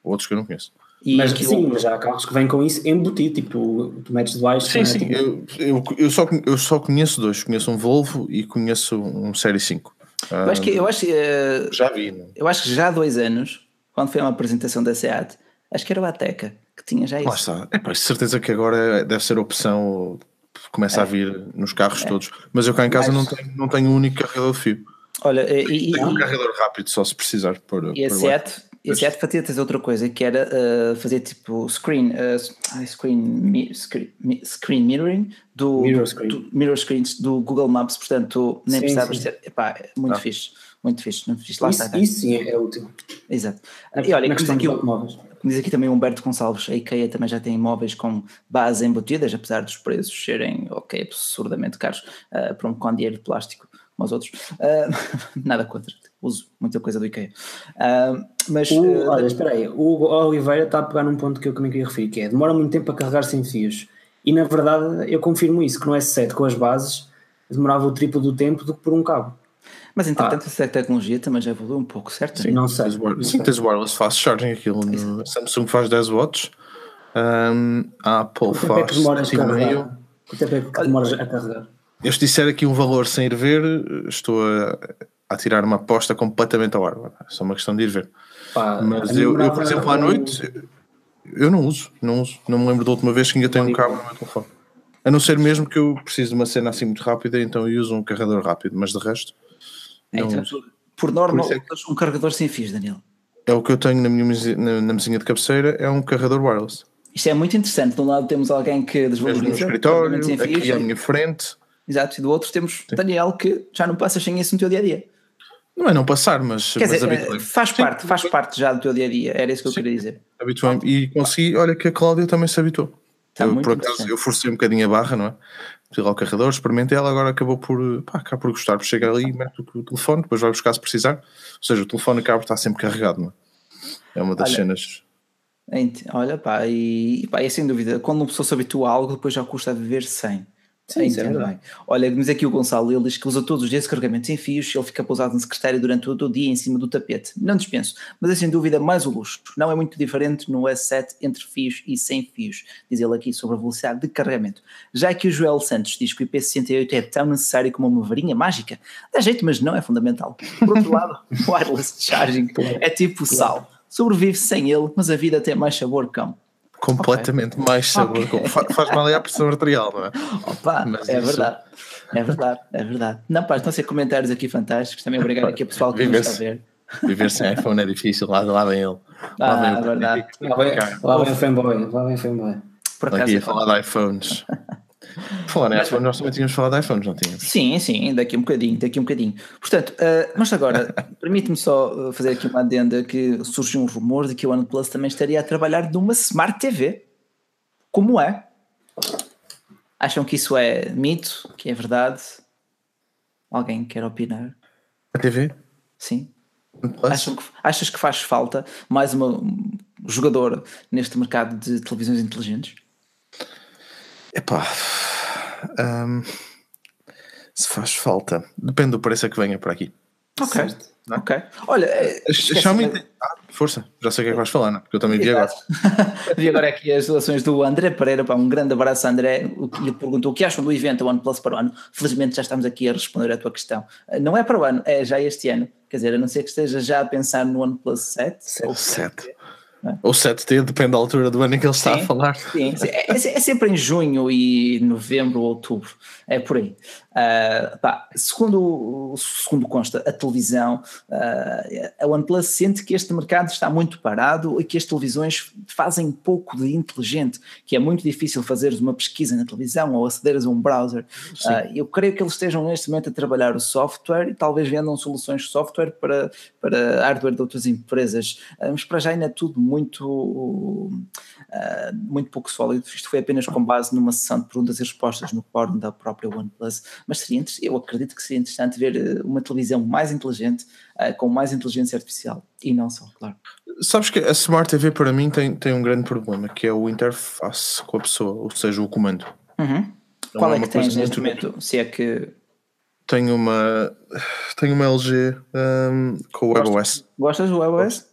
Outros que eu não conheço. E mas aquilo... sim, mas há carros que vêm com isso embutido, tipo, tu, tu metes debaixo. Sim, é? sim, tipo... eu, eu, eu, só, eu só conheço dois, conheço um Volvo e conheço um Série 5. Eu acho que eu acho, uh, já vi, não? eu acho que já há dois anos, quando foi uma apresentação da SEAT, acho que era o Ateca que tinha já isso. Lá está. É, pá, certeza que agora deve ser a opção, começa é. a vir nos carros é. todos. Mas eu cá em casa Mas... não, tenho, não tenho um único carregador de fio. Olha, e, e um carregador rápido só se precisar. Por, e a Seat, esse ato fazia fazer outra coisa que era uh, fazer tipo screen, uh, screen, screen, screen mirroring do mirror, screen. do mirror screens do Google Maps, portanto nem sim, precisavas ter. Epá, é muito ah. fixe, muito fixe, muito fixe. Lá isso, está, isso sim é útil. Exato. e olha, como diz, aqui, como diz aqui também o Humberto Gonçalves, a IKEA também já tem móveis com base embutidas, apesar dos preços serem ok, absurdamente caros uh, para um condieiro de plástico como os outros. Uh, nada contra uso muita coisa do IKEA. Uh, mas, o, olha, espera aí, o Oliveira está a pegar num ponto que eu também queria referir, que é demora muito tempo a carregar sem fios. E na verdade eu confirmo isso, que no S7 com as bases demorava o triplo do tempo do que por um cabo. Mas entretanto ah. essa tecnologia também já evoluiu um pouco, certo? Sim, não sei. Sim, tens wireless fast charging, aquilo no Samsung faz 10 watts, um, a Apple faz é que demoras a carregar? Quanto tempo é que demoras a carregar? Eu se disser aqui um valor sem ir ver, estou a, a tirar uma aposta completamente ao ar. É só uma questão de ir ver. Pá, Mas eu, eu, por exemplo, à noite, eu não uso, não uso. Não me lembro da última vez que ainda tenho um cabo no meu telefone. A não ser mesmo que eu preciso de uma cena assim muito rápida, então eu uso um carregador rápido, mas de resto. Então, por norma, por é um carregador sem fios, Daniel. É o que eu tenho na minha na, na mesinha de cabeceira, é um carregador wireless. Isto é muito interessante. De um lado temos alguém que desvaloriza. No escritório, aqui à minha frente. Exato, e do outro temos Sim. Daniel que já não passas sem isso no teu dia a dia. Não é não passar, mas, Quer mas dizer, faz parte, faz parte já do teu dia a dia, era isso que eu Sim. queria dizer. Habituei-me e consegui, olha que a Cláudia também se habituou. Está eu, por acaso, eu forcei um bocadinho a barra, não é? Carregador, experimentei ela, agora acabou por, pá, acaba por gostar, por chegar ali, mete o telefone, depois vai buscar se precisar. Ou seja, o telefone acaba por estar sempre carregado, não é? É uma das olha, cenas. Olha, pá, e, pá, e sem dúvida, quando uma pessoa se habitua a algo, depois já custa viver sem. Sim, Entendo bem. Olha, mas aqui o Gonçalo, ele diz que usa todos os dias carregamentos em fios, ele fica pousado no secretário durante todo o dia em cima do tapete. Não dispenso, mas é sem dúvida mais o luxo. Não é muito diferente no S7 entre fios e sem fios, diz ele aqui sobre a velocidade de carregamento. Já que o Joel Santos diz que o IP68 é tão necessário como uma varinha mágica, dá jeito, mas não é fundamental. Por outro lado, o wireless charging é tipo sal. Sobrevive sem ele, mas a vida tem mais sabor cão completamente okay. mais sabor. Okay. Faz mal à pressão arterial, não é? Opa, Mas é isso... verdade. É verdade, é verdade. Não, pá, estão a ser comentários aqui fantásticos. Também obrigado aqui ao pessoal que nos está a ver. Viver sem iPhone é difícil, lá, lá vem ele. Lá ah, vem é verdade. Lá vem, lá vem o fanboy, lá vem o fanboy. Por acaso, aqui a falar de iPhones. Falar em iPhone, nós também tínhamos falado de iPhones, não tínhamos? Sim, sim, daqui um bocadinho, daqui um bocadinho. Portanto, uh, mas agora, permite-me só fazer aqui uma adenda que surgiu um rumor de que o OnePlus também estaria a trabalhar numa Smart TV como é. Acham que isso é mito, que é verdade? Alguém quer opinar? A TV? Sim. Acham que, achas que faz falta mais uma, um jogador neste mercado de televisões inteligentes? Epá. Um, se faz falta. Depende do preço a que venha para aqui. Ok. Certo. Ok. Olha, Xiaomi tem... ah, força, já sei o que é que vais falar, não? É? porque eu também vi agora. vi agora aqui as relações do André Pereira, um grande abraço, André, que lhe perguntou o que acham do evento OnePlus para o ano. Felizmente já estamos aqui a responder à tua questão. Não é para o ano, é já este ano. Quer dizer, a não ser que esteja já a pensar no OnePlus 7. 7. Ou 7. É? Ou 7T, depende da altura do ano em que ele está sim, a falar. Sim, sim. É, é, sempre em junho e novembro ou outubro, é por aí. Uh, pá, segundo, segundo consta a televisão, uh, a OnePlus sente que este mercado está muito parado e que as televisões fazem pouco de inteligente, que é muito difícil fazeres uma pesquisa na televisão ou acederes a um browser. Uh, eu creio que eles estejam neste momento a trabalhar o software e talvez vendam soluções de software para, para hardware de outras empresas, mas para já ainda é tudo muito, muito pouco sólido. Isto foi apenas com base numa sessão de perguntas e respostas no fórum da própria OnePlus mas seria, eu acredito que seria interessante ver eh, uma televisão mais inteligente, uh, com mais inteligência artificial, e não só, claro. Sabes que a Smart TV para mim tem, tem um grande problema, que é o interface com a pessoa, ou seja, o comando. Uhum. Qual é, é que tens neste momento? Se é que tenho uma tenho uma LG um, com o WebOS. Gostas do WebOS?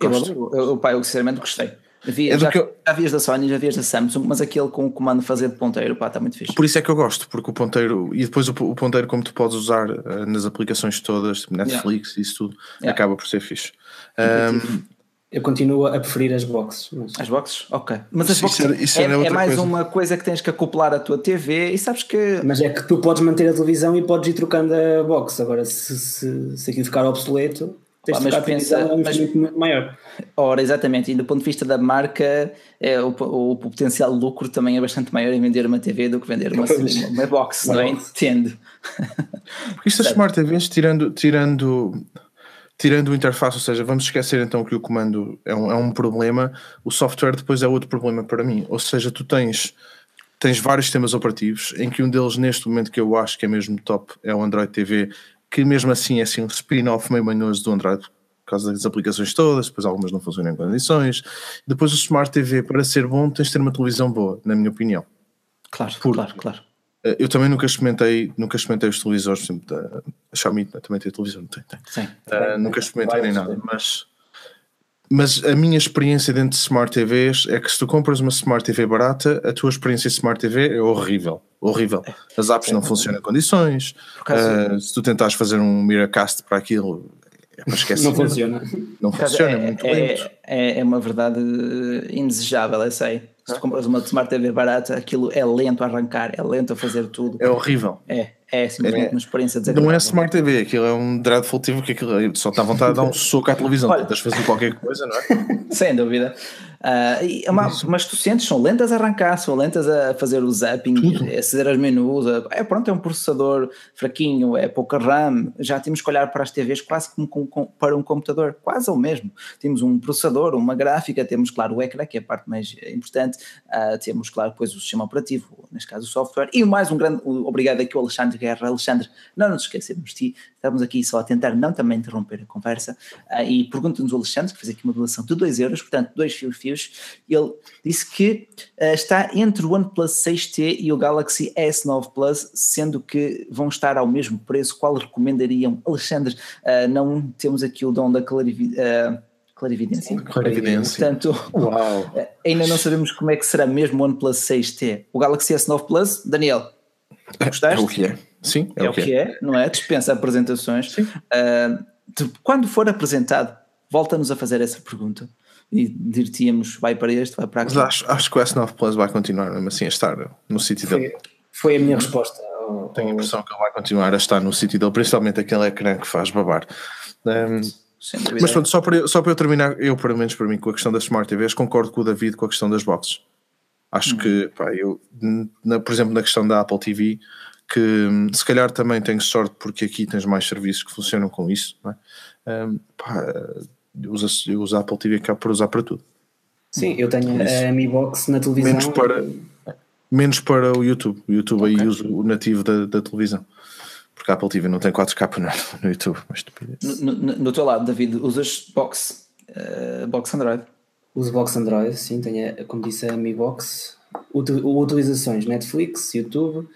Eu, eu, eu, eu, sinceramente gostei. Havia, é já, eu... já vias da Sony, já vias da Samsung, mas aquele com o comando fazer de ponteiro, pá, está muito fixe. Por isso é que eu gosto, porque o ponteiro, e depois o, o ponteiro, como tu podes usar uh, nas aplicações todas, tipo Netflix e yeah. isso tudo, yeah. acaba por ser fixe. Um, eu continuo a preferir as boxes. Mas... As boxes? Ok. Mas as boxes isso, isso é, é, mais coisa. uma coisa que tens que acoplar à tua TV e sabes que. Mas é que tu podes manter a televisão e podes ir trocando a box. Agora, se, se, se aquilo ficar obsoleto. Tens ah, mas pensa, é mas, muito maior. Ora, exatamente, e do ponto de vista da marca, é, o, o, o, potencial de lucro também é bastante maior em vender uma TV do que vender uma, uma, uma box, não é? Entendo. Porque estas Smart TVs, tirando, tirando, tirando o interface, ou seja, vamos esquecer então que o comando é um, é um problema, o software depois é outro problema para mim. Ou seja, tu tens tens vários sistemas operativos, em que um deles neste momento que eu acho que é mesmo top é o Android TV que mesmo assim é assim um spin-off meio manhoso do Android, por causa das aplicações todas, depois algumas não funcionam em condições. Depois o Smart TV, para ser bom, tens de ter uma televisão boa, na minha opinião. Claro, Por, claro, claro. Eh, eu também nunca experimentei, nunca experimentei os televisores, por exemplo, da Xiaomi também tem televisão, não tem? tem. Sim. Uh, nunca experimentei nem nada, mas, mas a minha experiência dentro de Smart TVs é que se tu compras uma Smart TV barata, a tua experiência de Smart TV é horrível, horrível. As apps é, não funcionam em condições, uh, se tu tentares fazer um Miracast para aquilo, é para esquecer. Não funciona. Não funciona, é, é muito lento. É, é uma verdade indesejável, eu sei. Se tu compras uma Smart TV barata, aquilo é lento a arrancar, é lento a fazer tudo. É horrível. É, é simplesmente é, uma experiência desagradável. Não é Smart TV, aquilo é um dreadful TV que aquilo só está à vontade de dar um soco à televisão. Olha, Tentas fazer qualquer coisa, não é? Sem dúvida. Uh, e, é mas tu sentes, são lentas a arrancar, são lentas a fazer o zapping, Tudo. a aceder aos menus. É pronto, é um processador fraquinho, é pouca RAM. Já temos que olhar para as TVs quase como com, com, para um computador, quase ao mesmo. Temos um processador, uma gráfica, temos, claro, o ecrã, que é a parte mais importante, uh, temos, claro, depois o sistema operativo, neste caso o software, e mais um grande obrigado aqui ao Alexandre Guerra. Alexandre, não nos esquecemos de ti, estamos aqui só a tentar não também interromper a conversa. Uh, e pergunta-nos o Alexandre, que fez aqui uma doação de 2 euros, portanto, dois fios ele disse que uh, está entre o OnePlus 6T e o Galaxy S9 Plus, sendo que vão estar ao mesmo preço. Qual recomendariam? Alexandre, uh, não temos aqui o dom da clarividência. Clarividência. Clarividência. Portanto, Uau. ainda não sabemos como é que será mesmo o OnePlus 6T. O Galaxy S9 Plus, Daniel, gostaste? É o que é. Sim, é, é o que é. é. não é? Dispensa apresentações. Uh, quando for apresentado, volta-nos a fazer essa pergunta e diríamos vai para este, vai para. Mas acho, acho que o S9 Plus vai continuar mesmo assim a estar no sítio dele. Foi a minha resposta. Tenho a impressão que ele vai continuar a estar no sítio dele, principalmente aquele ecrã que faz babar. Um, mas pronto, só para, eu, só para eu terminar, eu pelo menos para mim, com a questão das Smart TVs, concordo com o David com a questão das boxes. Acho hum. que, pá, eu, na, por exemplo, na questão da Apple TV, que se calhar também tenho sorte porque aqui tens mais serviços que funcionam com isso, não é? Um, pá, eu uso, eu uso a Apple TV cá para usar para tudo. Sim, eu tenho Isso. a Mi Box na televisão. Menos para, menos para o YouTube. O YouTube okay. aí uso o nativo da, da televisão. Porque a Apple TV não tem 4K no, no YouTube. No, no, no, teu lado, David, usas Box, uh, Box Android? Uso Box Android, sim, tenho, como disse, a Mi Box. Utilizações Netflix, YouTube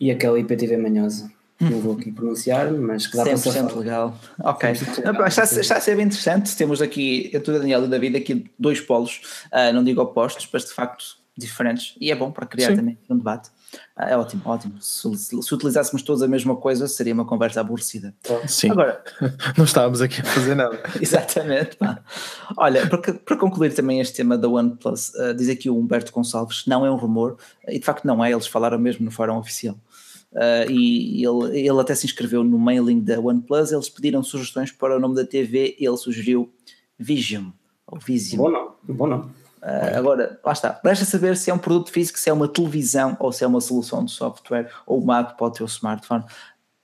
e aquela IPTV manhosa não vou aqui pronunciar, mas que dá 100% para legal. Ok. Está, está a ser bem interessante. Temos aqui, eu, tu, Daniel e David, aqui dois polos, uh, não digo opostos, mas de facto diferentes. E é bom para criar Sim. também um debate. Uh, é ótimo, ótimo. Se, se, utilizássemos todos a mesma coisa, seria uma conversa aborrecida. Sim. Agora, não estávamos aqui a fazer nada. exatamente. Pá. Olha, para, para, concluir também este tema da OnePlus, uh, diz aqui o Humberto Gonçalves, não é um rumor, e de facto não é, eles falaram mesmo no fórum oficial. Uh, e ele, ele até se inscreveu no mailing da OnePlus. Eles pediram sugestões para o nome da TV. Ele sugeriu Vision ou Vision. Bom não, bom não. Uh, agora, lá está. Resta saber se é um produto físico, se é uma televisão ou se é uma solução de software ou uma app para o teu smartphone.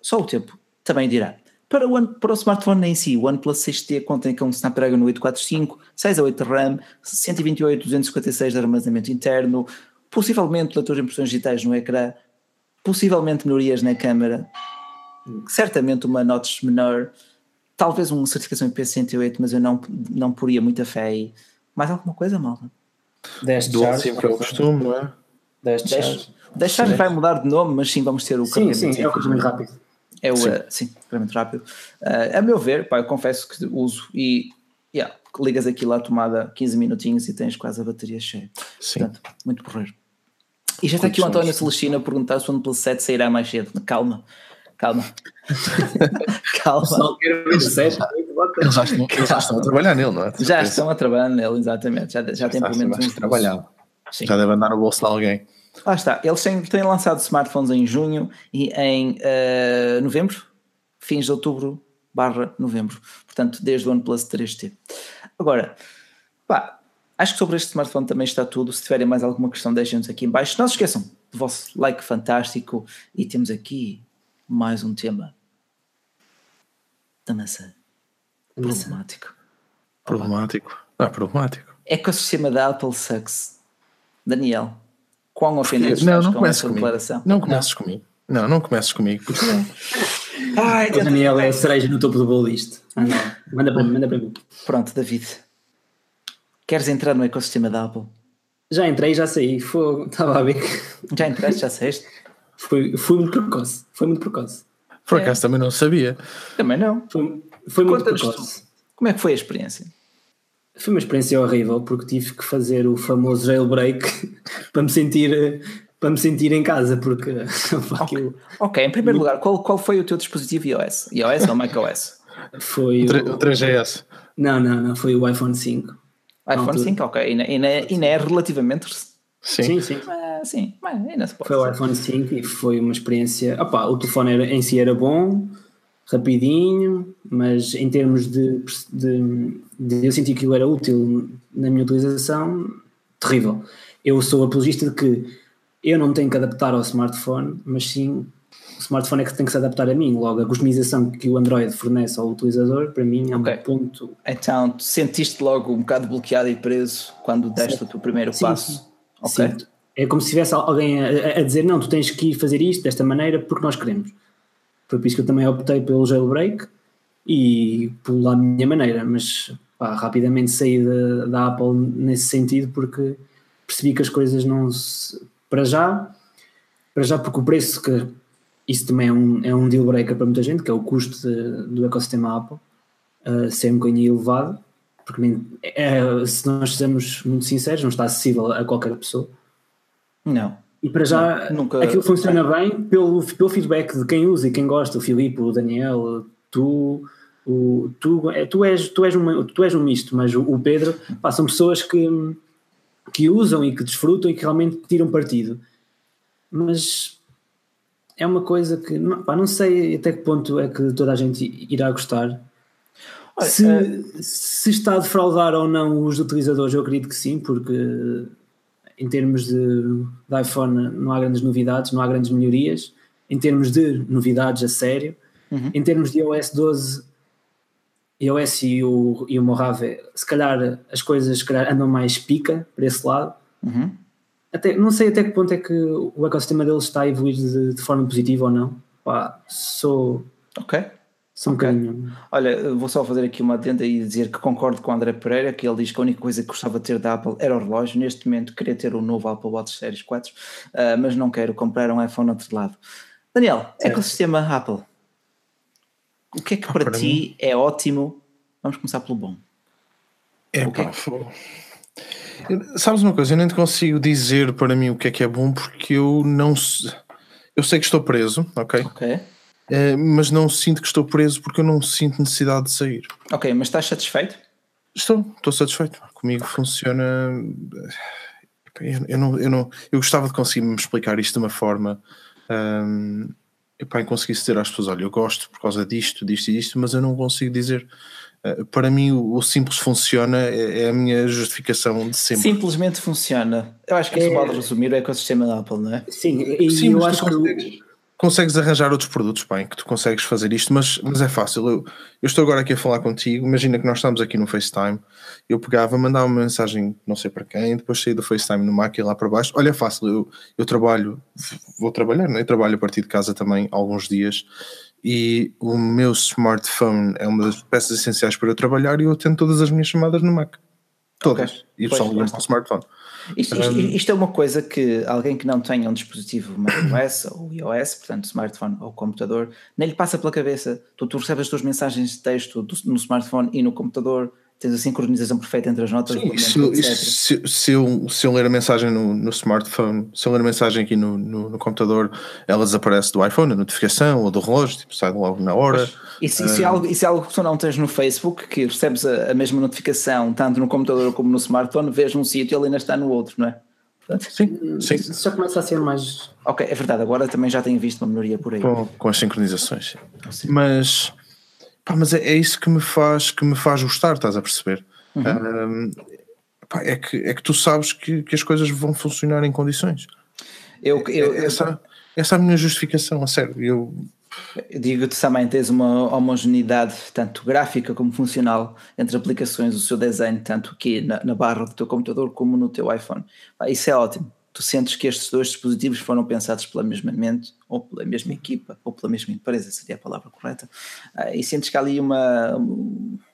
Só o tempo também dirá. Para o, One, para o smartphone em si, o OnePlus 6T contém com um Snapdragon 845, 6 a 8 de RAM, 128, 256 de armazenamento interno, possivelmente leitores de impressões digitais no ecrã, possivelmente melhorias na câmara, certamente uma notch menor, talvez uma certificação IP108, mas eu não, não poria muita fé aí. Mais alguma coisa, malta? 10 Do assim que é o costume, não é? 10 de charge. 10 charge vai mudar de nome, mas sim, vamos ter o Sim, sim, é o carregamento rápido. É o, sim, uh, sim rápido. Uh, a meu ver, pá, eu confesso que uso e yeah, ligas aquilo à tomada 15 minutinhos e tens quase a bateria cheia. Sim. Portanto, muito porreiro. E já está aqui o António Celestino a perguntar se o OnePlus 7 sairá mais cedo. Calma, calma. calma. Não quero ver Eles já, estão, eles já estão a trabalhar nele, não é? Já estão a trabalhar nele, exatamente. Já, já tem pelo menos um trabalhado. Já deve andar no bolso de alguém. Lá está. Eles têm, têm lançado smartphones em junho e em uh, novembro, fins de outubro barra novembro. Portanto, desde o OnePlus 3T. Agora, pá, Acho que sobre este smartphone também está tudo. Se tiverem mais alguma questão, deixem-nos aqui em baixo. Não se esqueçam do vosso like fantástico. E temos aqui mais um tema da maçã. Problemático. Problemático. Ah, problemático. Ecossistema da Apple sucks. Daniel, quão ofendido não, não com essa comigo. declaração? Não comeces não. comigo. Não, não comeces comigo. Porque Ai, o Daniel é a cereja no topo do bolo disto. Ah, manda para mim, manda para mim. Pronto, David. Queres entrar no ecossistema da Apple? Já entrei, já saí. Foi, estava a ver. Já entraste, já saíste? Foi, foi muito precoce. Foi muito precoce. Por acaso é. também não sabia. Também não. Foi, foi muito precoce. Como é que foi a experiência? Foi uma experiência horrível porque tive que fazer o famoso jailbreak para me sentir para me sentir em casa porque okay. ok, em primeiro lugar qual, qual foi o teu dispositivo iOS? iOS ou macOS? Foi o, o 3GS não, não, não, foi o iPhone 5 iPhone 5, ok, e ainda, ainda é relativamente Sim, sim. sim. Mas, sim, mas ainda se pode Foi o iPhone 5 e foi uma experiência. Opa, o telefone era, em si era bom, rapidinho, mas em termos de, de, de, eu senti que aquilo era útil na minha utilização, terrível. Eu sou apologista de que eu não tenho que adaptar ao smartphone, mas sim o smartphone é que tem que se adaptar a mim. Logo, a customização que o Android fornece ao utilizador, para mim, é um okay. ponto. Então, tu sentiste logo um bocado bloqueado e preso quando deste o teu primeiro sim, passo? Sim. Okay. Sim. É como se tivesse alguém a, a, dizer: não, tu tens que ir fazer isto desta maneira porque nós queremos. Foi por isso que eu também optei pelo jailbreak e pela minha maneira, mas pá, rapidamente saí da, da, Apple nesse sentido porque percebi que as coisas não se, para já, para já porque o preço que isso também é um, é um deal breaker para muita gente, que é o custo de, do ecossistema Apple uh, ser um bocadinho elevado, porque nem, é, se nós sejamos muito sinceros, não está acessível a qualquer pessoa. Não. E para já não, nunca, aquilo funciona bem pelo, pelo feedback de quem usa e quem gosta, o Filipe, o Daniel, tu, o, tu, é, tu, és, tu, és uma, tu és um misto, mas o, o Pedro pá, são pessoas que, que usam e que desfrutam e que realmente tiram partido. Mas é uma coisa que não, pá, não sei até que ponto é que toda a gente irá gostar. Olha, se, é... se está a defraudar ou não os utilizadores, eu acredito que sim, porque em termos de, de, iPhone não há grandes novidades, não há grandes melhorias. Em termos de novidades a sério, uhum. em termos de iOS 12, iOS e o, e o Mojave, se calhar as coisas calhar, andam mais pica para esse lado. Uhum. Até, não sei até que ponto é que o ecossistema deles está a evoluir de, de forma positiva ou não. Pá, sou. Ok. São okay. um Olha, vou só fazer aqui uma atenta e dizer que concordo com o André Pereira, que ele diz que a única coisa que gostava de ter da Apple era o relógio. Neste momento queria ter o novo Apple Watch Series 4, uh, mas não quero comprar um iPhone outro lado. Daniel, certo. ecossistema Apple. O que é que ah, para, para, ti mim? é ótimo? Vamos começar pelo bom. É, pá, é... Sabes uma coisa, eu nem te consigo dizer para mim o que é que é bom porque eu não eu sei que estou preso, ok? Ok Uh, mas não sinto que estou preso porque eu não sinto necessidade de sair. Ok, mas estás satisfeito? Estou, estou satisfeito. Comigo funciona. Eu, eu, não, eu, não, eu gostava de conseguir me explicar isto de uma forma um, epá, em conseguisse dizer às pessoas: olha, eu gosto por causa disto, disto e disto, mas eu não consigo dizer. Uh, para mim, o, simples funciona, é, é, a minha justificação de sempre. Simplesmente funciona. Eu acho que isso é... pode resumir o ecossistema da Apple, não é? Sim, e Sim, eu acho que consegues arranjar outros produtos, bem, que tu consegues fazer isto, mas, mas é fácil. Eu, eu, estou agora aqui a falar contigo. Imagina que nós estamos aqui no FaceTime. Eu pegava, mandava uma mensagem, não sei para quem, depois saí do FaceTime no Mac e lá para baixo. Olha, é fácil. Eu, eu trabalho, vou trabalhar, né? eu trabalho a partir de casa também alguns dias. E o meu smartphone é uma das peças essenciais para eu trabalhar e eu atendo todas as minhas chamadas no Mac. Todas. Okay. E só ligam para o smartphone. Isto, isto, isto, é uma coisa que alguém que não tenha um dispositivo macOS ou iOS, portanto smartphone ou computador, nem lhe passa pela cabeça. Tu, tu recebes as tuas mensagens de texto do, no smartphone e no computador, tens a sincronização perfeita entre as notas. Sim, se, se, se, eu, se eu ler a mensagem no, no smartphone, se eu ler a mensagem aqui no, no, no, computador, ela desaparece do iPhone, a notificação ou do relógio, tipo, sai logo na hora. E se, uh, é algo, isso é algo que tu não tens no Facebook, que recebes a, a, mesma notificação tanto no computador como no smartphone, vês num sítio e ele ainda está no outro, não é? Portanto, sim, sim. Isso já começa a ser mais. Ok, é verdade, agora também já tenho visto uma melhoria por aí. Com, com as sincronizações. Sim. Mas, pá, mas é, é, isso que me faz que me faz gostar, estás a perceber? Uhum. pá, é, que, é que tu sabes que, que as coisas vão funcionar em condições. Eu, eu, essa, essa é a minha justificação, a sério. Eu, Digo-te também, tens uma homogeneidade tanto gráfica como funcional entre aplicações, o seu desenho, tanto aqui na, na barra do teu computador como no teu iPhone. Isso é ótimo. Tu sentes que estes dois dispositivos foram pensados pela mesma mente, ou pela mesma equipa, ou pela mesma empresa, seria a palavra correta, uh, e sentes que há ali uma,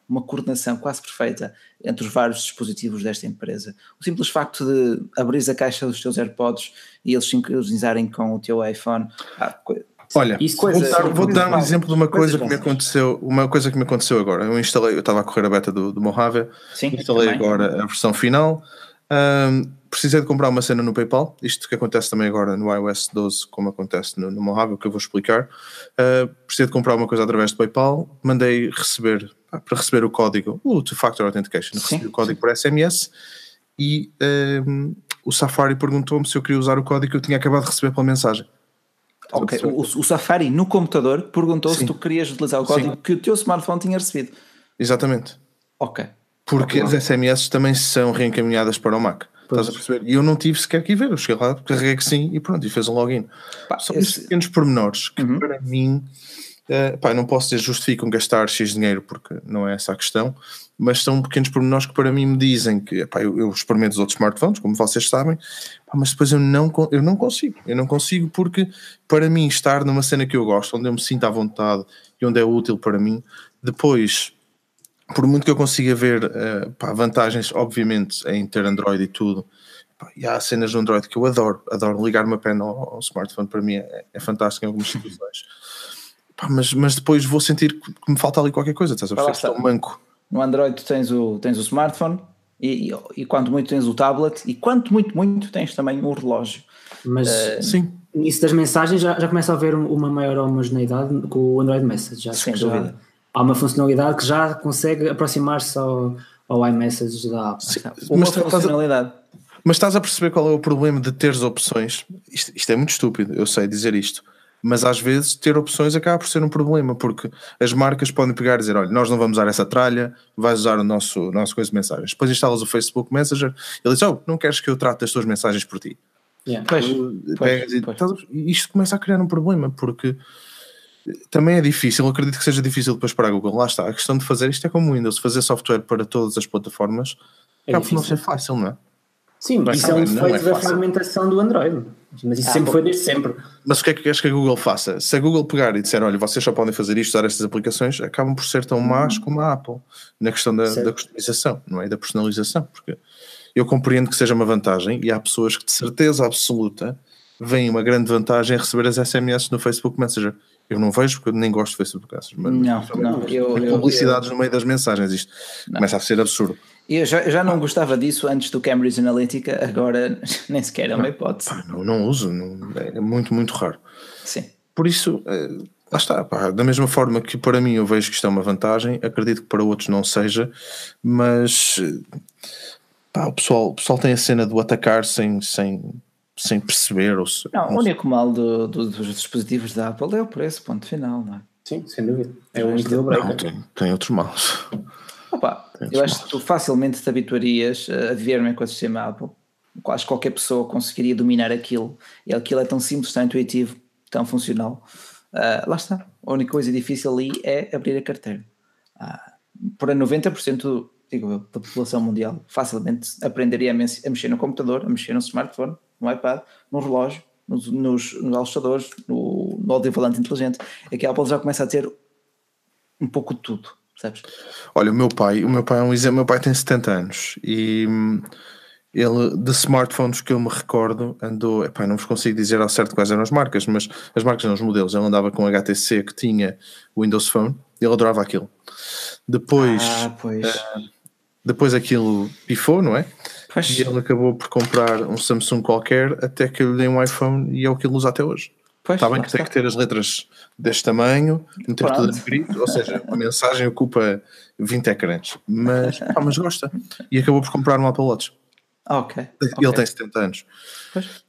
uma coordenação quase perfeita entre os vários dispositivos desta empresa. O simples facto de abrir a caixa dos teus AirPods e eles sincronizarem com o teu iPhone. Ah, Olha, Isso vou, dar, vou dar um exemplo de uma coisa que me aconteceu, uma coisa que me aconteceu agora. Eu instalei, eu estava a correr a beta do, do Mojave, Sim, instalei também. agora a versão final. Um, precisei de comprar uma cena no PayPal, isto que acontece também agora no iOS 12, como acontece no, no Mojave, que eu vou explicar. Uh, precisei de comprar uma coisa através do PayPal, mandei receber para receber o código, o Two-Factor Authentication, sim, recebi o código sim. por SMS e um, o Safari perguntou-me se eu queria usar o código que eu tinha acabado de receber pela mensagem. Ok, o, o, Safari no computador perguntou sim. se tu querias utilizar o código que o teu smartphone tinha recebido. Exatamente. Ok. Porque as SMS também são reencaminhadas para o Mac. Pois. Estás a perceber? E eu não tive sequer que ir ver. Eu cheguei lá, carreguei que sim e pronto, e fez um login. Pá, São esse... pequenos pormenores que uhum. para mim Uh, pá, não posso dizer justificam gastar X dinheiro porque não é essa a questão, mas são pequenos pormenores que para mim me dizem que pá, eu, eu experimento os outros smartphones, como vocês sabem, pá, mas depois eu não, eu não consigo. Eu não consigo porque para mim estar numa cena que eu gosto, onde eu me sinto à vontade e onde é útil para mim, depois, por muito que eu consiga ver uh, pá, vantagens, obviamente, em ter Android e tudo. E há cenas no Android que eu adoro, adoro ligar uma pena ao, ao smartphone, para mim é, é fantástico em algumas situações. Pá, mas, mas depois vou sentir que me falta ali qualquer coisa, estás a perceber? Um manco. No Android tu tens o, tens o smartphone e, e, e, quanto muito tens o tablet e quanto muito, muito tens também o relógio. Mas uh, sim. Isso das mensagens já, já começa a haver uma maior homogeneidade com o Android Message. Já, Sem dúvida. Há uma funcionalidade que já consegue aproximar-se ao, ao iMessage da Apple. Sim, uma funcionalidade. Mas estás a perceber qual é o problema de teres opções? Isto, isto é muito estúpido, eu sei dizer isto mas às vezes ter opções acaba por ser um problema, porque as marcas podem pegar e dizer: olha, nós não vamos usar essa tralha, vais usar o nosso, nosso coisa de mensagens. Depois instalas o Facebook Messenger, ele diz: oh, não queres que eu trate as tuas mensagens por ti? Yeah. Pois, pois, pois. E isto começa a criar um problema, porque também é difícil, acredito que seja difícil depois para a Google. Lá está, a questão de fazer isto é como o Windows, fazer software para todas as plataformas é acaba por não ser fácil, não é? Sim, mas isso é um defeito é da fragmentação do Android. Mas isso ah, sempre foi desde sempre. Mas o que é que queres que a Google faça? Se a Google pegar e disser, olha, vocês só podem fazer isto, usar estas aplicações, acabam por ser tão uhum. más como a Apple na questão da, da customização, não é? Da personalização. Porque eu compreendo que seja uma vantagem e há pessoas que de certeza absoluta veem uma grande vantagem em receber as SMS no Facebook Messenger. Eu não vejo porque eu nem gosto de Facebook Messenger. Mas não, não. Eu, publicidades eu, eu, no meio das mensagens, isto não. começa a ser absurdo. Eu já, já não gostava disso antes do Cambridge Analytica, agora nem sequer é uma hipótese. Pá, não, não, uso, não, é muito, muito raro. Sim. Por isso, é, lá está, pá, da mesma forma que para mim eu vejo que isto é uma vantagem, acredito que para outros não seja, mas pá, o, pessoal, o pessoal tem a cena do atacar sem, sem, sem perceber. Ou se, não, não, o único mal do, do, dos dispositivos da Apple é o preço, ponto final, não é? Sim, sem dúvida. É o único breaker. Não, tem, tem outros maus. Opa, eu acho que tu facilmente te habituarias a viver no ecossistema Apple. Que qualquer pessoa conseguiria dominar aquilo. E aquilo é tão simples, tão intuitivo, tão funcional. Uh, lá está. A única coisa difícil ali é abrir a carteira. Uh, para 90% digo eu, da população mundial facilmente aprenderia a, a, mexer no computador, a mexer no smartphone, no iPad, no relógio, nos, nos, nos no, no alto-falante inteligente. É que a Apple já começa a ter um pouco de tudo Sabes? Olha, o meu pai, o meu pai é um exemplo, meu pai tem 70 anos e hum, ele, de smartphones que eu me recordo, andou, epá, não vos consigo dizer ao certo quais eram as marcas, mas as marcas não os modelos, ele andava com HTC que tinha Windows Phone, ele adorava aquilo. Depois, ah, pois. Uh, depois aquilo pifou, não é? Pois. E ele acabou por comprar um Samsung qualquer até que eu lhe dei um iPhone e é o que ele usa até hoje. Pois, está bem que tem que ter as letras deste tamanho, meter Pronto. tudo escrito, ou seja, a mensagem ocupa 20 ecrãs, mas, pá, mas gosta. E acabou por comprar um Apple Watch. Ok. Ele okay. tem 70 anos. Pois.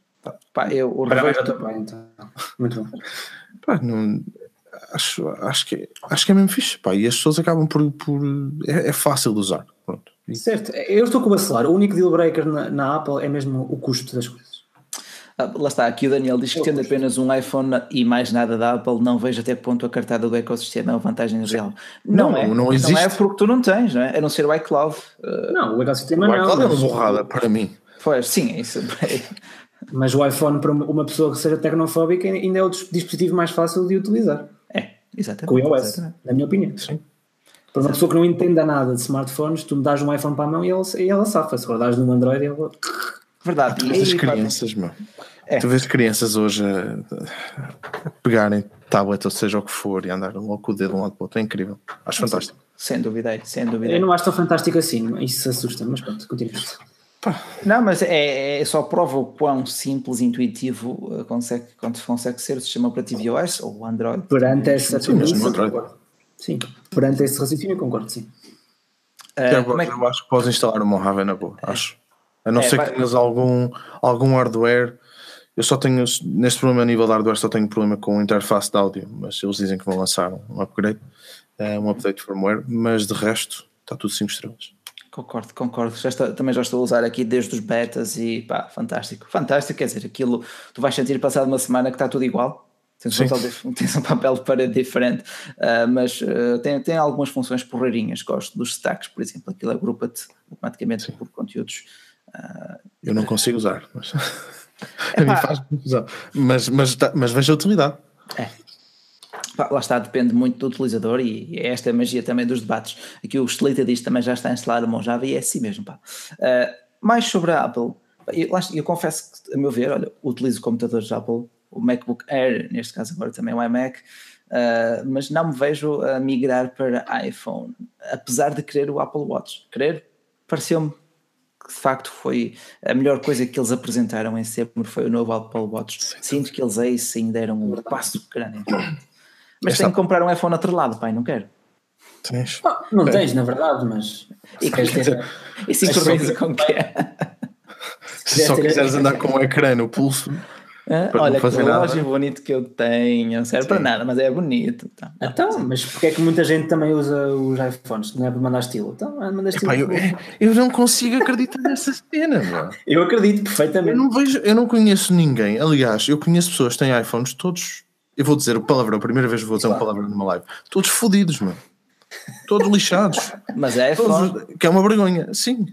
Pá, eu, o Parabéns pai, então. Muito bom. Pá, não, acho, acho, que, acho que é mesmo fixe. Pá, e as pessoas acabam por. por é, é fácil de usar. Certo, eu estou com o Bacelar. O único deal breaker na, na Apple é mesmo o custo das coisas. Ah, lá está, aqui o Daniel diz que tendo apenas um iPhone e mais nada da Apple, não vejo até que ponto a cartada do ecossistema é uma vantagem real. Não, não, é, não, existe. não é porque tu não tens, não é? A não ser o iCloud. Uh, não, o ecossistema o iCloud não. é uma borrada para mim. Pois, sim, é isso. Mas o iPhone, para uma pessoa que seja tecnofóbica, ainda é o dispositivo mais fácil de utilizar. É, exatamente. Com o iOS, exatamente. na minha opinião. Sim. Para uma pessoa que não entenda nada de smartphones, tu me dás um iPhone para a mão e ela, e ela safa. Se dás num Android, ela. Verdade. E as crianças, meu. É. Tu vês crianças hoje a pegarem tablet, ou seja o que for, e andar logo com o dedo de um lado para o outro. É incrível. Acho fantástico. Sem dúvida, sem dúvida. Eu não acho tão fantástico assim, isso assusta, mas pronto, continua. Não, mas é, é, só prova o quão simples e intuitivo uh, consegue, consegue ser o sistema operativo iOS ou Android. Perante essa sim, sim, perante esse raciocínio, concordo, sim. Uh, é que... Eu acho que podes instalar o Mojave na boa, é. acho. A não é, ser vai... que tenhas algum, algum hardware. Eu só tenho, neste problema a nível de hardware, só tenho problema com a interface de áudio, mas eles dizem que vão lançar um upgrade, uh, um update de firmware, mas de resto está tudo 5 estrelas. Concordo, concordo. Já está, também já estou a usar aqui desde os betas e pá, fantástico. Fantástico, quer dizer, aquilo tu vais sentir passado uma semana que está tudo igual. Tens um, papel, tens um papel de parede diferente, uh, mas uh, tem, tem algumas funções porreirinhas. Gosto dos stacks, por exemplo, aquilo agrupa-te automaticamente Sim. por conteúdos. Uh, Eu não consigo usar, mas a mim faz confusão. Mas, mas, mas vejo a utilidade. É, lá está, depende muito do utilizador e é esta é a magia também dos debates. Aqui o Estelita diz também já está instalado o Mojave e é assim mesmo. Pá. Mais sobre a Apple, eu, eu, confesso que, a meu ver, olha, utilizo computadores Apple, o MacBook Air, neste caso agora também o iMac, uh, mas não me vejo a migrar para iPhone, apesar de querer o Apple Watch. Querer, pareceu-me que de facto foi a melhor coisa que eles apresentaram em setembro foi o novo Apple Watch. Sinto que eles aí sim deram um passo grande. Mas Esta... tenho que comprar um iPhone atrelado, pai, não quero. Tens? Oh, não tens, na verdade, mas. E, ter... e sincroniza com o que é. Se só quiseres andar com o ecrã no pulso. Ah, olha que relógio bonito que eu tenho, não serve Sim. para nada, mas é bonito. Então, então mas porque é que muita gente também usa os iPhones? Não é para mandar estilo? Então, manda estilo. Epá, eu, eu, não consigo acreditar nessa cena, mano. Eu acredito perfeitamente. Eu não, vejo, eu não conheço ninguém. Aliás, eu conheço pessoas que têm iPhones todos eu vou dizer o palavrão, a primeira vez que vou dizer claro. um palavrão numa live. Todos fodidos, mano. Todos lixados. Mas é Todos, Que é uma vergonha. Sim.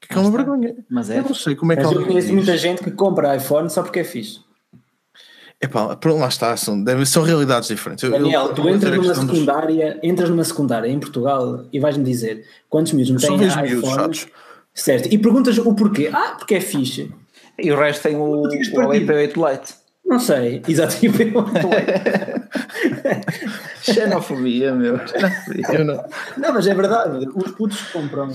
Que é uma vergonha. Mas é. Eu não sei como é que Mas eu conheço muita gente que compra iPhone só porque é fixe. Epá, lá está, são, deve, são realidades diferentes. Daniel, eu, tu entras numa secundária, dos... entras numa secundária em Portugal e vais-me dizer quantos miúdos não têm iPhone. Certo, e perguntas o porquê. Ah, porque é fixe. E o resto tem o, o IP8 Lite. Não sei, exatamente. Xenofobia, meu. Xenofobia. Não. não, mas é verdade. Os putos compram.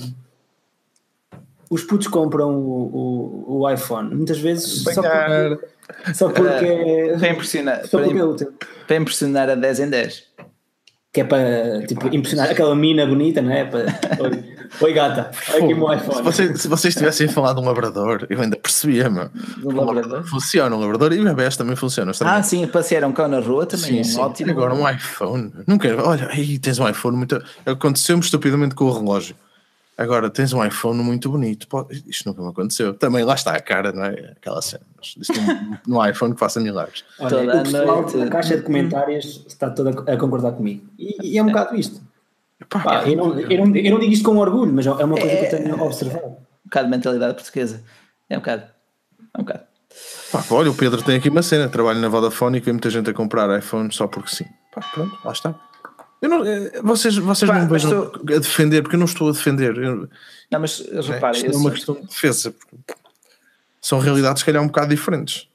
Os putos compram o, o, o iPhone muitas vezes só porque, só porque, uh, para impressionar, só porque para, é para impressionar a 10 em 10 que é para tipo, impressionar aquela mina bonita, não é? Para, oi, oi gata, olha aqui o meu iPhone. Se vocês, se vocês tivessem falado de um labrador, eu ainda percebia, meu. Um labrador? Funciona, um labrador e bebés também funcionam. Ah, sim, passear um cão na rua também sim, é sim. ótimo. Agora um iPhone, nunca, olha, aí tens um iPhone muito. Aconteceu-me estupidamente com o relógio. Agora tens um iPhone muito bonito. Pode... Isto nunca me aconteceu. Também lá está a cara, não é? Aquela cena. Mas no, no iPhone que faça milagres. Olha, toda o pessoal noite. na caixa de comentários está toda a concordar comigo. E, e é um bocado isto. Pá, eu, não, eu, não, eu, não, digo isto com orgulho, mas é uma coisa é, que eu tenho observado. Um bocado de mentalidade portuguesa. É um bocado. É um bocado. Pá, olha, o Pedro tem aqui uma cena. Trabalho na Vodafone e vê muita gente a comprar iPhone só porque sim. Pá, pronto, lá está. Não, eh, vocês vocês Pá, não me vejam estou... a defender, porque eu não estou a defender. Eu, não, mas repare. É, é uma questão de defesa. São realidades, se calhar, um bocado diferentes.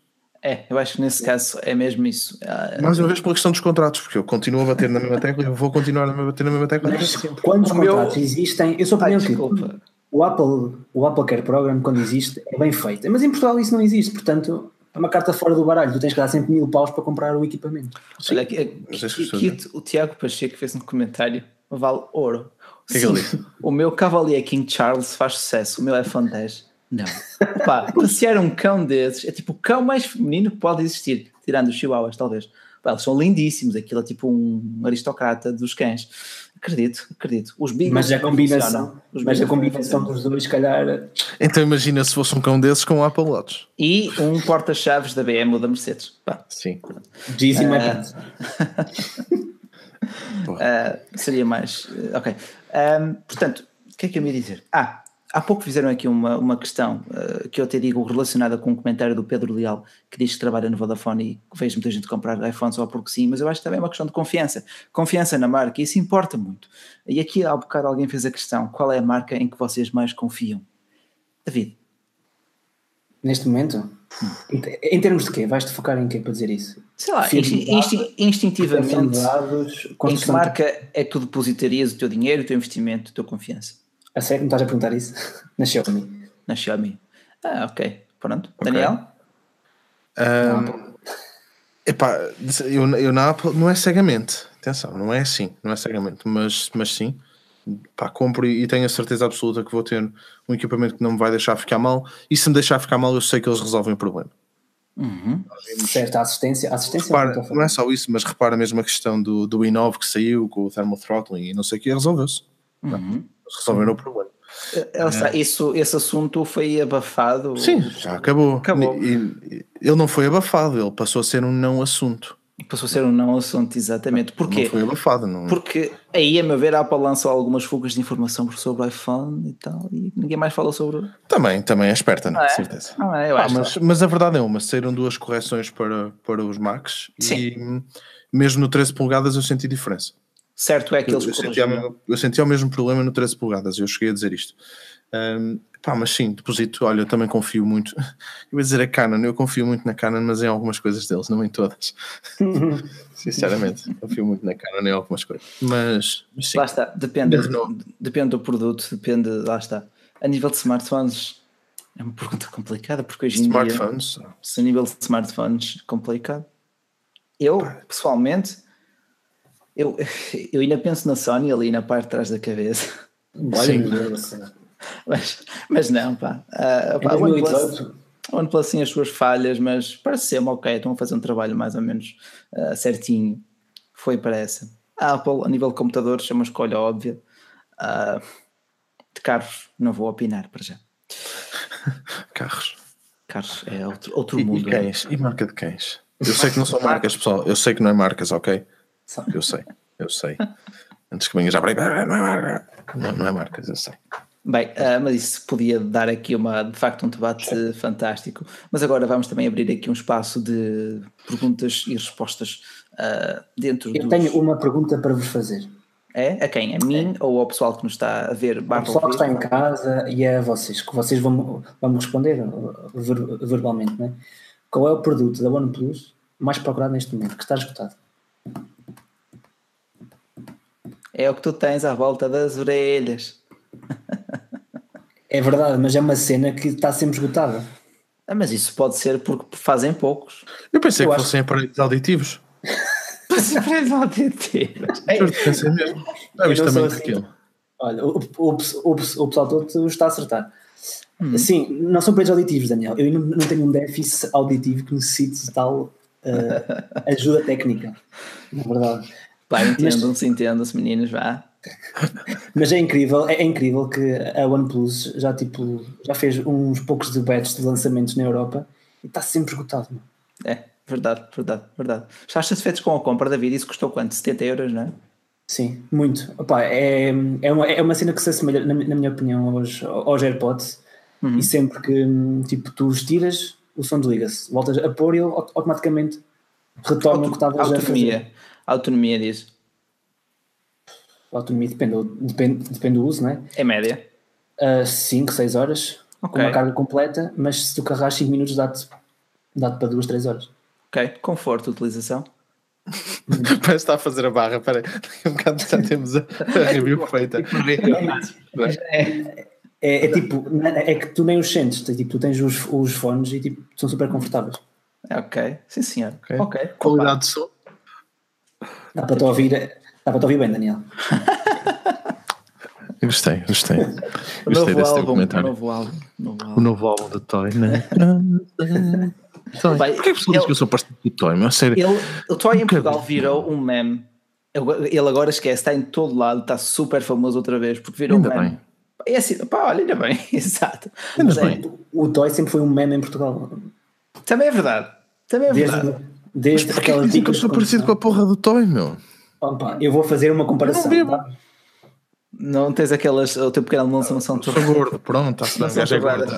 É, eu acho que nesse caso é mesmo isso. Ah, Mais uma vez pela questão dos contratos, porque eu continuo a bater na mesma tecla e eu vou continuar a bater na mesma tecla. Mas quando os contratos meu... existem, eu sou opinião que o Apple, o Apple Care Program, quando existe, é bem feito. Mas em Portugal isso não existe, portanto, é uma carta fora do baralho, tu tens que dar sempre mil paus para comprar o equipamento. Olha, aqui, aqui, aqui o Tiago Pacheco fez um comentário, vale ouro. O que é que ele disse? O meu Cavalier King Charles faz sucesso, o meu iPhone 10 não. Pá, passear um cão desses é tipo o cão mais feminino que pode existir, tirando os chihuahuas, talvez. Pá, eles são lindíssimos, aquilo é tipo um aristocrata dos cães. Acredito, acredito. Os Beagles mas a combinação, mas a combinação dos dois, se calhar. Então imagina se fosse um cão desses com um Apple Watch. E um porta-chaves da BM ou da Mercedes. Pá. Sim. Jeezy uh, uh, Seria mais. Uh, ok. Um, portanto, o que é que eu me ia dizer? Ah, há pouco fizeram aqui uma, uma questão uh, que eu até digo relacionada com um comentário do Pedro Leal que diz que trabalha no Vodafone e que vejo muita gente comprar iPhone só porque sim, mas eu acho que também é uma questão de confiança, confiança na marca, e isso importa muito. E aqui há um bocado alguém fez a questão: qual é a marca em que vocês mais confiam? David. Neste momento? Hum. Em termos de quê? Vais-te focar em quê para dizer isso? Sei lá, instin instintivamente. Dados, em que marca é que tu depositarias o teu dinheiro, o teu investimento, a tua confiança? A sério me estás a perguntar isso? Na Xiaomi. Na Xiaomi. Ah, ok. Pronto. Okay. Daniel? Um, epá, eu, eu na Apple não é cegamente. Atenção, não é assim. Não é cegamente. Mas, mas sim. Pá, compro e tenho a certeza absoluta que vou ter um equipamento que não me vai deixar ficar mal. E se me deixar ficar mal, eu sei que eles resolvem o problema. Uhum. Certo, a assistência, a assistência repara, não é só isso, mas repara mesmo a questão do, do i9 que saiu com o thermal throttling e não sei o que, resolveu-se. Uhum resolveram o problema. Está, isso, esse assunto foi abafado? Sim, já acabou. acabou. E, ele não foi abafado, ele passou a ser um não assunto. Passou a ser um não assunto, exatamente. Porquê? Não foi abafado, não. Porque aí, a meu ver, a Apple lançou algumas fugas de informação sobre o iPhone e tal, e ninguém mais fala sobre. Também, também é esperta, não, é? certeza. Não é, eu ah, acho mas, mas a verdade é uma: saíram duas correções para, para os Macs Sim. e mesmo no 13 polegadas eu senti diferença. Certo é que eles eu, senti, eu senti o mesmo problema no 13 polegadas, eu cheguei a dizer isto. Um, pá, mas sim, deposito, olha, eu também confio muito. Eu ia dizer a Canon, eu confio muito na Canon, mas em algumas coisas deles, não em todas. Sinceramente, confio muito na Canon em algumas coisas. Mas, mas sim. Lá está, depende, depende do produto, depende, lá está. A nível de smartphones, é uma pergunta complicada, porque hoje em smartphones. dia. Se a nível de smartphones, complicado. Eu, pessoalmente eu, eu ainda penso na Sony ali na parte de trás da cabeça. Sim. mas, mas não, pá. Uh, pá o OnePlus, OnePlus tem as suas falhas, mas parece ser ok. Estão a fazer um trabalho mais ou menos uh, certinho. Foi para essa. A Apple, a nível de computadores, é uma escolha óbvia. Uh, de carros, não vou opinar para já. Carros. Carros é outro, outro mundo. E cães? E marca de cães? Eu sei que não são marcas, pessoal. Eu sei que não é marcas, ok? Eu sei, eu sei. Antes que venha já para aí, não é marca, não, é marcas, eu sei. Bem, uh, mas isso podia dar aqui uma, de facto um debate fantástico. Mas agora vamos também abrir aqui um espaço de perguntas e respostas uh, dentro Eu dos... tenho uma pergunta para vos fazer. É? A quem? A mim é. ou ao pessoal que nos está a ver? O pessoal que está em casa e a vocês, que vocês vão, vão responder verbalmente, né? Qual é o produto da OnePlus mais procurado neste momento, que está esgotado? É o que tu tens à volta das orelhas. É verdade, mas é uma cena que está sempre esgotada. Ah, mas isso pode ser porque fazem poucos. Eu pensei Eu que acho... fossem aparelhos auditivos. aparelhos auditivos. Eu pensei mesmo. Já viste também assim. aquilo. Olha, o, o, o, o pessoal todo está a acertar. Hum. Sim, não são aparelhos auditivos, Daniel. Eu não, não tenho um déficit auditivo que necessite de tal uh, ajuda técnica. Na verdade. Pá, entendam-se, entendam-se, meninos, vá. Mas é incrível, é, incrível que a OnePlus já, tipo, já fez uns poucos debates de lançamentos na Europa e está sempre esgotado. É, verdade, verdade, verdade. Estás satisfeitos com a compra da vida? Isso custou quanto? 70 euros, não é? Sim, muito. Opa, é, é, uma, é uma cena que se assemelha, na, na minha opinião, aos, aos AirPods. Uhum. E sempre que tipo, tu os tiras, o som desliga-se. Voltas a pôr e ele automaticamente retoma Auto, o que estavas a fazer autonomia disso? A autonomia depende, depende, depende do uso, não é? É média? 5, uh, 6 horas, okay. com uma carga completa, mas se tu carregas 5 minutos dá-te dá para 2, 3 horas. Ok, conforto de utilização. Parece que está a fazer a barra, peraí, um bocado já temos a, a review feita. É, é, é, é, tipo, é que tu nem os sentes, tipo, tu tens os, os fones e tipo, são super confortáveis. Ok, sim senhor. Okay. okay. Qualidade de som? Dá para te ouvir, dá para te ouvir bem, Daniel. gostei, gostei. O gostei desse álbum, documentário. O novo álbum, novo álbum. O novo álbum de Toy, né? Toy. Porquê que pessoas dizem que eu sou parceiro do Toy? Mas, sério, ele, o Toy em Portugal virou um meme. Ele agora esquece, está em todo lado, está super famoso outra vez, porque virou ainda um meme. Bem. É assim, pá, olha, ainda bem, exato. Ainda bem. É, o Toy sempre foi um meme em Portugal. Também é verdade. Também é verdade. Desde, Desde Mas aquela que eu sou parecido com a porra do Toy, meu? Opa, eu vou fazer uma comparação. Tá? Não tens aquelas, o teu pequeno almoço não são Sou gordo, pronto, está gajo é gordo.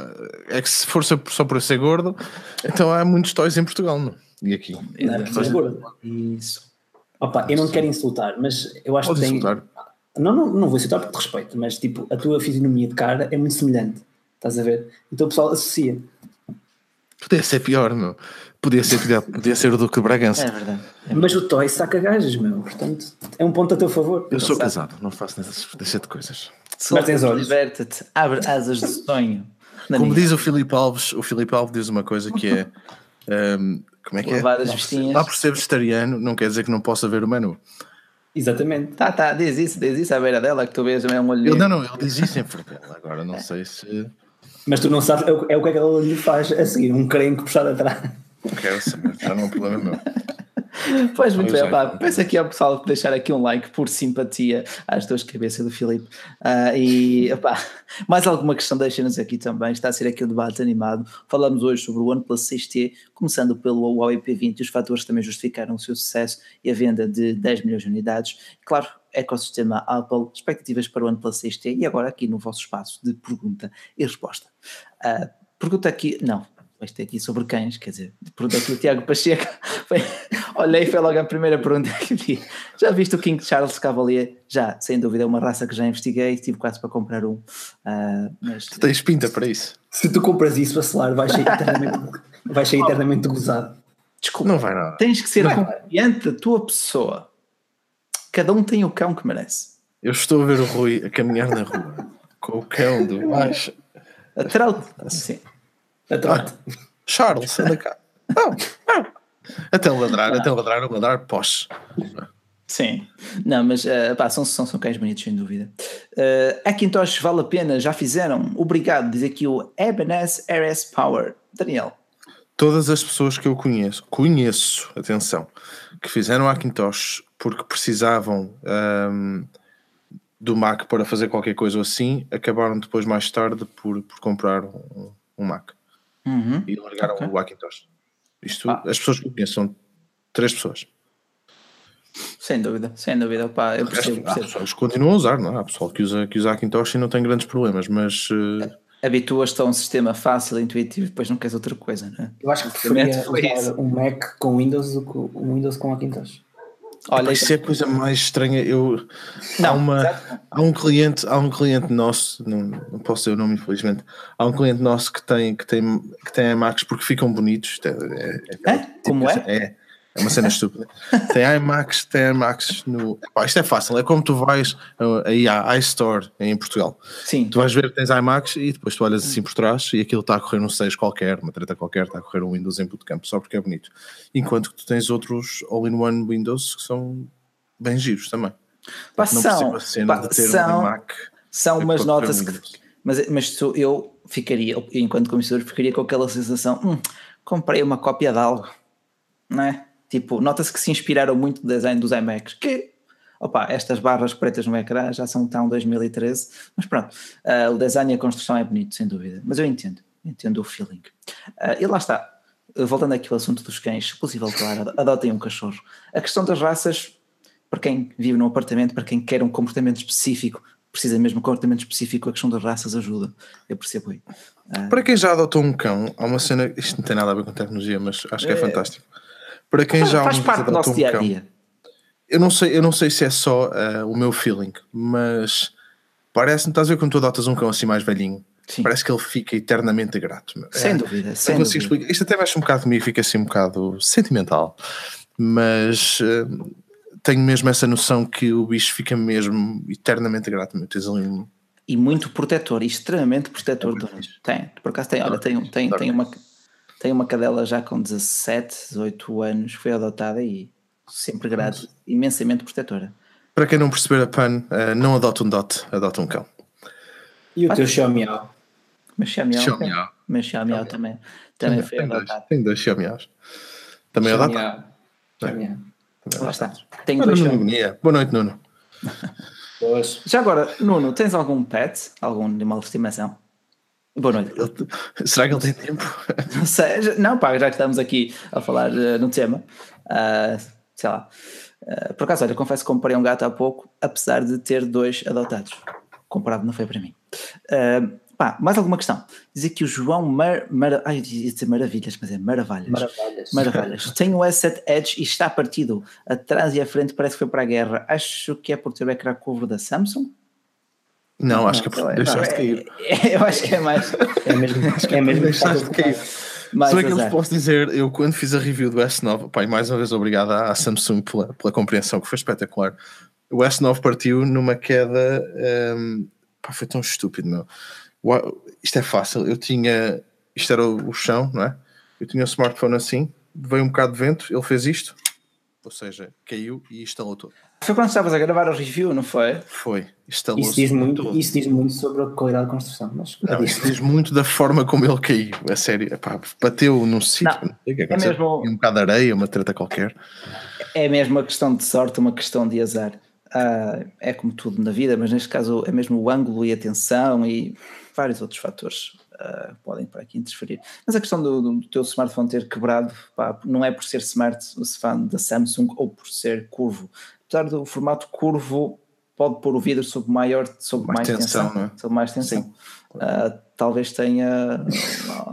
É que se for só por ser gordo, então há muitos toys em Portugal, não? E aqui. Não, é gordo. Isso. Opa, eu não quero insultar, mas eu acho Pode que tem. insultar. Não, não, não vou insultar porque te respeito, mas tipo, a tua fisionomia de cara é muito semelhante. Estás a ver? Então o pessoal associa. Podia ser pior, meu. Podia ser, podia, podia ser o Duque de Bragança. É verdade. É Mas o Toy saca gajas, meu. Portanto, é um ponto a teu favor. Eu sou casado, não faço deixa de coisas. Mas tens olhos. Liberta-te, abre asas de sonho. Como diz o Filipe Alves, o Filipe Alves diz uma coisa que é. um, como é que é? Lavar as Lá por ser- vestinhas. Lá por ser vegetariano, não quer dizer que não possa ver o menu. Exatamente. Tá, tá, diz isso, diz isso à beira dela que tu vês é um olho. Ele, não, não, ele diz isso em Fernando. Agora não sei se. Mas tu não sabes, é o é o que é que ela lhe faz a seguir, um crenco puxado atrás. Não quero saber, já não é um problema meu. Pois muito bem, é. pá, peço aqui ao pessoal deixar aqui um like por simpatia às duas cabeças do Filipe. Ah, e opá, mais alguma questão deixem-nos aqui também. Está a ser aqui um debate animado. Falamos hoje sobre o OnePlus 6T, começando pelo Huawei P20 e os fatores que também justificaram o seu sucesso e a venda de 10 milhões de unidades. Claro, ecossistema Apple, expectativas para o OnePlus 6T e agora aqui no vosso espaço de pergunta e resposta. Ah, pergunta aqui, não, este aqui sobre cães, quer dizer, pergunta aqui o Tiago Pacheco. Foi- olhei, foi logo a primeira pergunta que vi. Já viste o King Charles Cavalier? Já, sem dúvida, é uma raça que já investiguei, tive quase para comprar um. Ah, mas Tu tens pinta para isso. Se tu compras isso a selar, vais ser eternamente, vais ser eternamente gozado. desculpa, Não vai nada. tens que ser Não. confiante da tua pessoa. Cada um tem o cão que merece. Eu estou a ver o Rui a caminhar na rua com o cão do baixo. A Trout, sim. A trote. Charles, anda cá. Não, não. Até ladrar, até ladrar, ladrar, pós. Sim, não, mas eh, pá, são, são, são cães bonitos, sem dúvida. Uh, Hackintosh vale a pena, já fizeram. Obrigado, diz aqui o Ebenezer RS Power. Daniel, Todas as pessoas que eu conheço, conheço, atenção, que fizeram Hackintosh porque precisavam ahm, do Mac para fazer qualquer coisa assim, acabaram depois mais tarde por, por comprar um, um Mac Uhum. e largaram Ok. o Hackintosh. Isto, Ah. as pessoas que eu conheço são três pessoas. sem dúvida, sem dúvida, pá, eu O resto, percebo, há percebo. pessoas que continuam a usar, não é? Há pessoal que usa, que usa Hackintosh e não tem grandes problemas, mas eh, Habituas-te a um sistema fácil, intuitivo, e depois não queres outra coisa, não é? Eu acho que preferia usar um Mac com Windows do que um Windows com Macintosh. Olha, isso é a coisa mais estranha. Eu, há, Não, uma, exato. há um cliente, há um cliente nosso, não, não posso dizer o nome, infelizmente. Há um cliente nosso que tem, que tem, que tem iMacs porque ficam bonitos. É, é- é- É? Como é? É, é uma cena estúpida. Tem iMacs, tem iMacs no. Epá, isto é fácil, é como tu vais uh, aí à iStore em Portugal. sim, Tu vais ver que tens iMacs e depois tu olhas assim por trás e aquilo está a correr um 6 qualquer, uma treta qualquer, está a correr um Windows em bootcamp só porque é bonito. Enquanto que tu tens outros all-in-one Windows que são bem giros também. Pá, não são, a cena pá, de ter são- um Mac. são É umas notas que. Mas, mas eu ficaria, eu, enquanto consumidor, ficaria com aquela sensação: hum, comprei uma cópia de algo, não é? Tipo, nota-se que se inspiraram muito no design dos iMacs, que, opa, estas barras pretas no ecrã já são tão 2013, mas pronto, ah, o design e a construção é bonito, sem dúvida, mas eu entendo, entendo o feeling. Ah, e lá está, voltando aqui ao assunto dos cães, se possível, claro, adotem um cachorro. A questão das raças, para quem vive num apartamento, para quem quer um comportamento específico, precisa mesmo de um comportamento específico, a questão das raças ajuda. Eu percebo aí. Ah, Para quem já adotou um cão, há uma cena. Isto não tem nada a ver com tecnologia, mas acho que é, É. fantástico. Para quem já faz parte do nosso dia a dia. Eu não sei, eu não sei se é só ah, o meu feeling, mas parece-me, estás a ver quando tu adotas um cão assim mais velhinho, Sim. parece que ele fica eternamente grato. Sem É, dúvida, sem dúvida. explicar. Isto até mexe um bocado comigo, fica assim um bocado sentimental, mas ah, tenho mesmo essa noção que o bicho fica mesmo eternamente grato. Meu. Tens ali um. E muito protetor, extremamente protetor do Tem, por acaso tem, olha, tem, um- tem, tem, uma, tem uma cadela já com 17, 18 anos, foi adotada e sempre grato, imensamente protetora. Para quem não perceber a PAN, ah, não adota um dot, adota um cão. E o teu Xiaomi? Mas Xiaomi, Xiaomi. mas também, também foi Tem dois, adotado. tem dois Xiaomiaus. Também adota? Xiaomi. Também Lá está. Tem Ora, dois Nuno Xiaomi. Agonia. Boa noite, Nuno. Dois. Já agora, Nuno, tens algum pet? Algum animal de estimação? Boa noite. Ele- Será que ele tem tempo? Não sei, não, pá, já que estamos aqui a falar eh, no tema, ah, sei lá, Uh, por acaso, olha, confesso que comprei um gato há pouco, apesar de ter dois adotados. Comprado não foi para mim. Uh, pá, mais alguma questão? Diz aqui o João Mar... Mar... Ai, ia dizer maravilhas, mas é maravilhas. Maravilhas. Maravilhas. Tem o S7 Edge e está partido. Atrás e à frente parece que foi para a guerra. Acho que é por ter o ecrã curvo da Samsung. Não, acho que é por deixaste cair. É, eu acho que é mais. É mesmo, é mesmo deixaste cair. Mais Só que eu posso dizer, eu quando fiz a review do S9, pai, mais uma vez obrigado à Samsung pela, pela compreensão, que foi espetacular. O S9 partiu numa queda, um, pá, foi tão estúpido, meu. Isto é fácil, eu tinha, isto era o chão, não é? Eu tinha o smartphone assim, veio um bocado de vento, ele fez isto, ou seja, caiu e instalou tudo. Foi quando estavas a gravar o review, não foi? Foi. Instalou isso diz, muito, isso diz muito sobre a qualidade de construção. Mas não, isso diz muito da forma como ele caiu. É sério. Epá, bateu num sítio. Não, é, é mesmo, um bocado de areia, uma treta qualquer. É mesmo uma questão de sorte, uma questão de azar. Uh, é como tudo na vida, mas neste caso é mesmo o ângulo e a tensão e vários outros fatores uh, podem para aqui interferir. Mas a questão do, do teu smartphone ter quebrado pá, não é por ser smart, da Samsung ou por ser curvo apesar do formato curvo, pode pôr o vidro sob maior, sob mais, mais tensão, tensão é? sob mais tensão. Uh, talvez tenha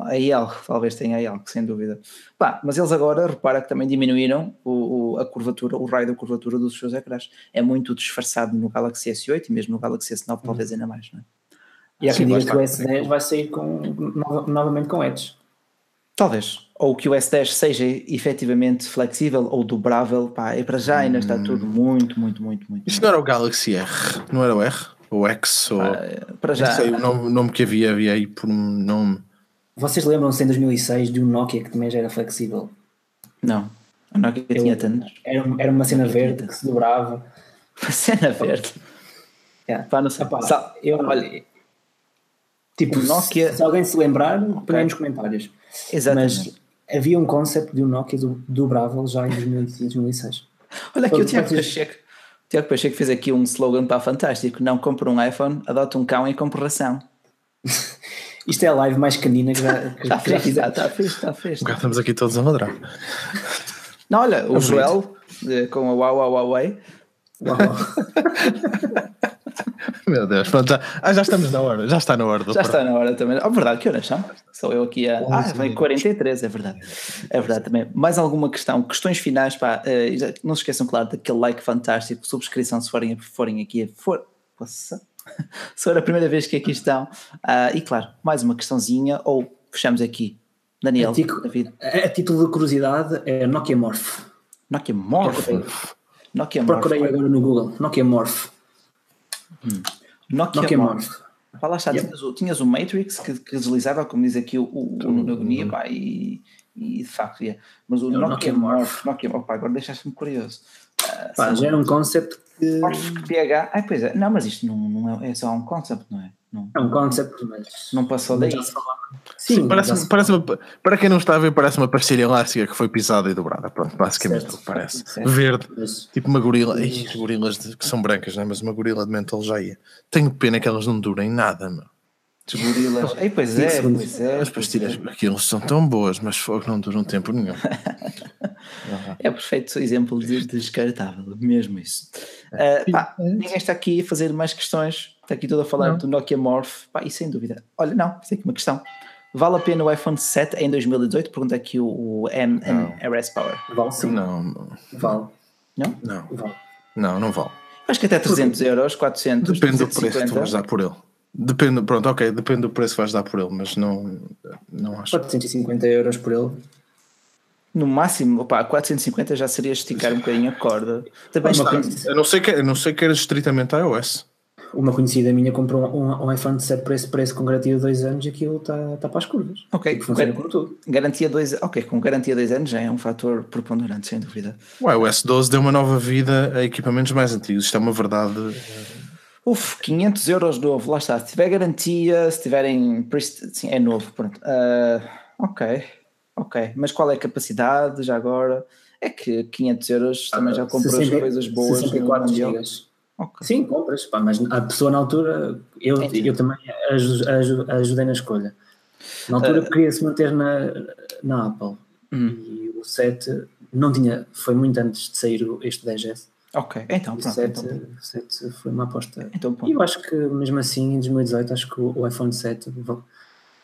aí algo, talvez tenha aí algo, sem dúvida. Bah, mas eles agora, repara que também diminuíram o, o, a curvatura, o raio da curvatura dos seus ecrãs. É muito disfarçado no Galaxy S8 e mesmo no Galaxy S9 uhum. talvez ainda mais, não é? E há quem diga que o S10 vai sair com, novamente com Edge. Talvez. Ou que o S10 seja efetivamente flexível ou dobrável, pá, e para já ainda está tudo hum. muito, muito, muito, muito. Isto não era o Galaxy R, não era o R? Ou X? Ou... para já. Não sei o nome, nome que havia, havia aí por um nome. Vocês lembram-se em 2006 de um Nokia que também já era flexível? Não. O Nokia Eu, tinha tantos. Era, era uma cena verde que se dobrava. Uma cena verde? Yeah. Pá, não sei. Epá, eu, olha, tipo, Nokia... se alguém se lembrar, okay. põe nos comentários. Exatamente. Mas havia um concept de um Nokia dobrável já em 2005, 2006. Olha aqui o Tiago Pacheco. O Tiago Pacheco fez aqui um slogan para fantástico: não compre um iPhone, adota um cão e compre ração. Isto é a live mais canina que já, que já, já fiz. Está fixe, está fixe. Agora estamos aqui todos a ladrar. Não, olha, o é Joel com a Wow Wow Wow Way. Wow. Meu Deus, pronto, já, ah, já estamos na hora, já está na hora. Já está na hora também. Oh, verdade, que horas são? Sou eu aqui a. Ah, vem 43, é verdade. É verdade também. Mais alguma questão? Questões finais, pá. Uh, não se esqueçam, claro, daquele like fantástico, subscrição se forem, forem aqui. For, poça, se for a primeira vez que aqui estão. Uh, e claro, mais uma questãozinha, ou fechamos aqui. Daniel, a, tico, David. a título de curiosidade, é Nokia Morph. Nokia Morph? Nokia Morph. Procurei agora no Google. Nokia Morph. Hum. Nokia, Nokia Morph. Fala está, yep. tinhas, o, tinhas o Matrix que, que, deslizava, como diz aqui o, o, o Nuno Agonia, pá, e, e de facto, yeah. mas o Nokia, Nokia Morph, Nokia Morph, pá, agora deixaste-me curioso. Uh, pá, já era um concept que. PH, ah, pois é, não, mas isto não, não é, é só um concept, não é? Não, é um concept, mas. Não passou daí. Sim, Sim parece, parece uma, para quem não está a ver, parece uma pastilha elástica que foi pisada e dobrada. Pronto, basicamente certo, parece. Certo. Verde, mas, tipo uma gorila. Ih, as gorilas de, que são brancas, não é? mas uma gorila de mental já ia. Tenho pena que elas não durem nada, meu. As gorilas. Ei, pois é, pois é. As pastilhas, aquilo são tão boas, mas fogo não duram tempo nenhum. é perfeito exemplo de descartável, mesmo isso. Uh, pá, ninguém está aqui a fazer mais questões. Está aqui tudo a falar não. do Nokia Morph. Pá, e sem dúvida. Olha, não, isso aqui uma questão. Vale a pena o iPhone 7 em 2018? Pergunta aqui o, o MRS Power. Vale sim. Não. Vale. Não? Não. Vale. Não, não vale. Acho que até 300 euros, 400. Depende do preço que tu vais dar por ele. Depende, pronto, ok, depende do preço que vais dar por ele, mas não, não acho. 450 euros por ele. No máximo, opa, 450 já seria esticar um bocadinho a corda. Também está, a não sei que, a não sei que era estritamente iOS uma conhecida minha comprou um, um iPhone de 7 por esse preço com garantia de 2 anos e aquilo está tá para as curvas. Ok, tipo, funciona com tudo. Garantia dois, ok, com garantia de 2 anos já é um fator preponderante, sem dúvida. O iOS 12 deu uma nova vida a equipamentos mais antigos, isto é uma verdade. Uf, 500 euros novo, lá está. Se tiver garantia, se tiverem. Sim, é novo, pronto. Uh, ok, ok. Mas qual é a capacidade já agora? É que 500 euros também já comprou 60, as coisas boas. 64 gigas. Okay. Sim, compras, pá, mas a pessoa na altura, eu, eu também ajudei na escolha. Na altura uh, queria se manter na, na Apple. Hum. E o 7 não tinha, foi muito antes de sair este 10S. Ok, então pronto. O 7, então. 7 foi uma aposta. Então, e eu acho que mesmo assim, em 2018, acho que o iPhone 7 vale,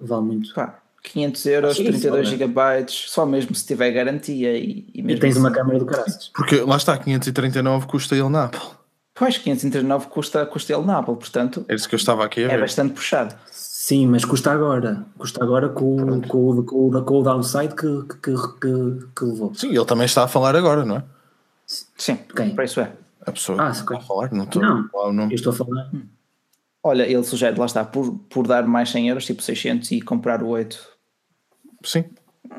vale muito. Pá, 500 euros, 32 GB, só mesmo se tiver garantia e, e, e tens assim. uma câmera do caraças. Porque lá está, 539 custa ele na Apple. Pois, 539 custa, custa ele na Apple, portanto. É isso que eu estava aqui a é ver. É bastante puxado. Sim, mas custa agora. Custa agora com, com, com, com, com o downside que, que, que, que, levou. Sim, ele também está a falar agora, não é? Sim, Quem? para isso é. A pessoa ah, está a falar, não estou não, a não. Eu estou a falar. Hum. Olha, ele sugere, lá está, por, por dar mais 100 euros, tipo 600 e comprar o 8. Sim.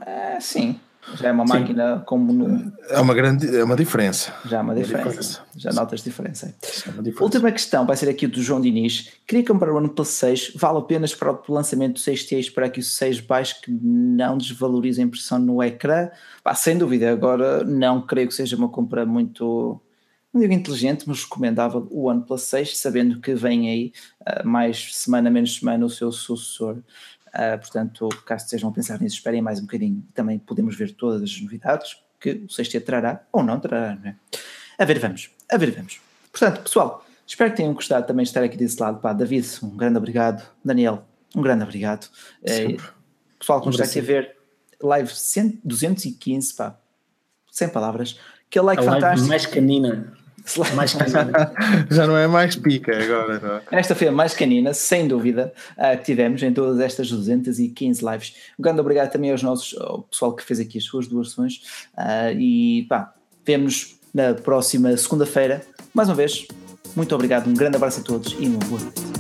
É, sim. Já é uma máquina como no... É uma grande é uma diferença. Já é uma diferença. Uma diferença. Já notas diferença. É diferença. Última questão vai ser aqui do João Diniz. Queria comprar o OnePlus 6. Vale a pena esperar o lançamento do 6T esperar que o 6 baixe que não desvalorize a impressão no ecrã? Pá, sem dúvida. Agora não creio que seja uma compra muito não digo inteligente, mas recomendável o OnePlus 6, sabendo que vem aí uh, mais semana, menos semana o seu sucessor. Uh, portanto, caso estejam a pensar nisso, esperem mais um bocadinho. Também podemos ver todas as novidades que o sexto trará ou não trará, não é? A ver, vamos. A ver, vamos. Portanto, pessoal, espero que tenham gostado também de estar aqui desse lado. Pá, David, um grande obrigado. Daniel, um grande obrigado. É, pessoal que nos está aqui a ver, live 100, 215, pá, sem palavras. Que like a fantástico. mais canina. Mais canina. Já não é mais pica agora. Não é? Esta foi a mais canina, sem dúvida, uh, que tivemos em todas estas 215 lives. Um grande obrigado também aos nossos, ao pessoal que fez aqui as suas doações. Uh, e pá, vemos na próxima segunda-feira. Mais uma vez, muito obrigado, um grande abraço a todos e uma boa noite.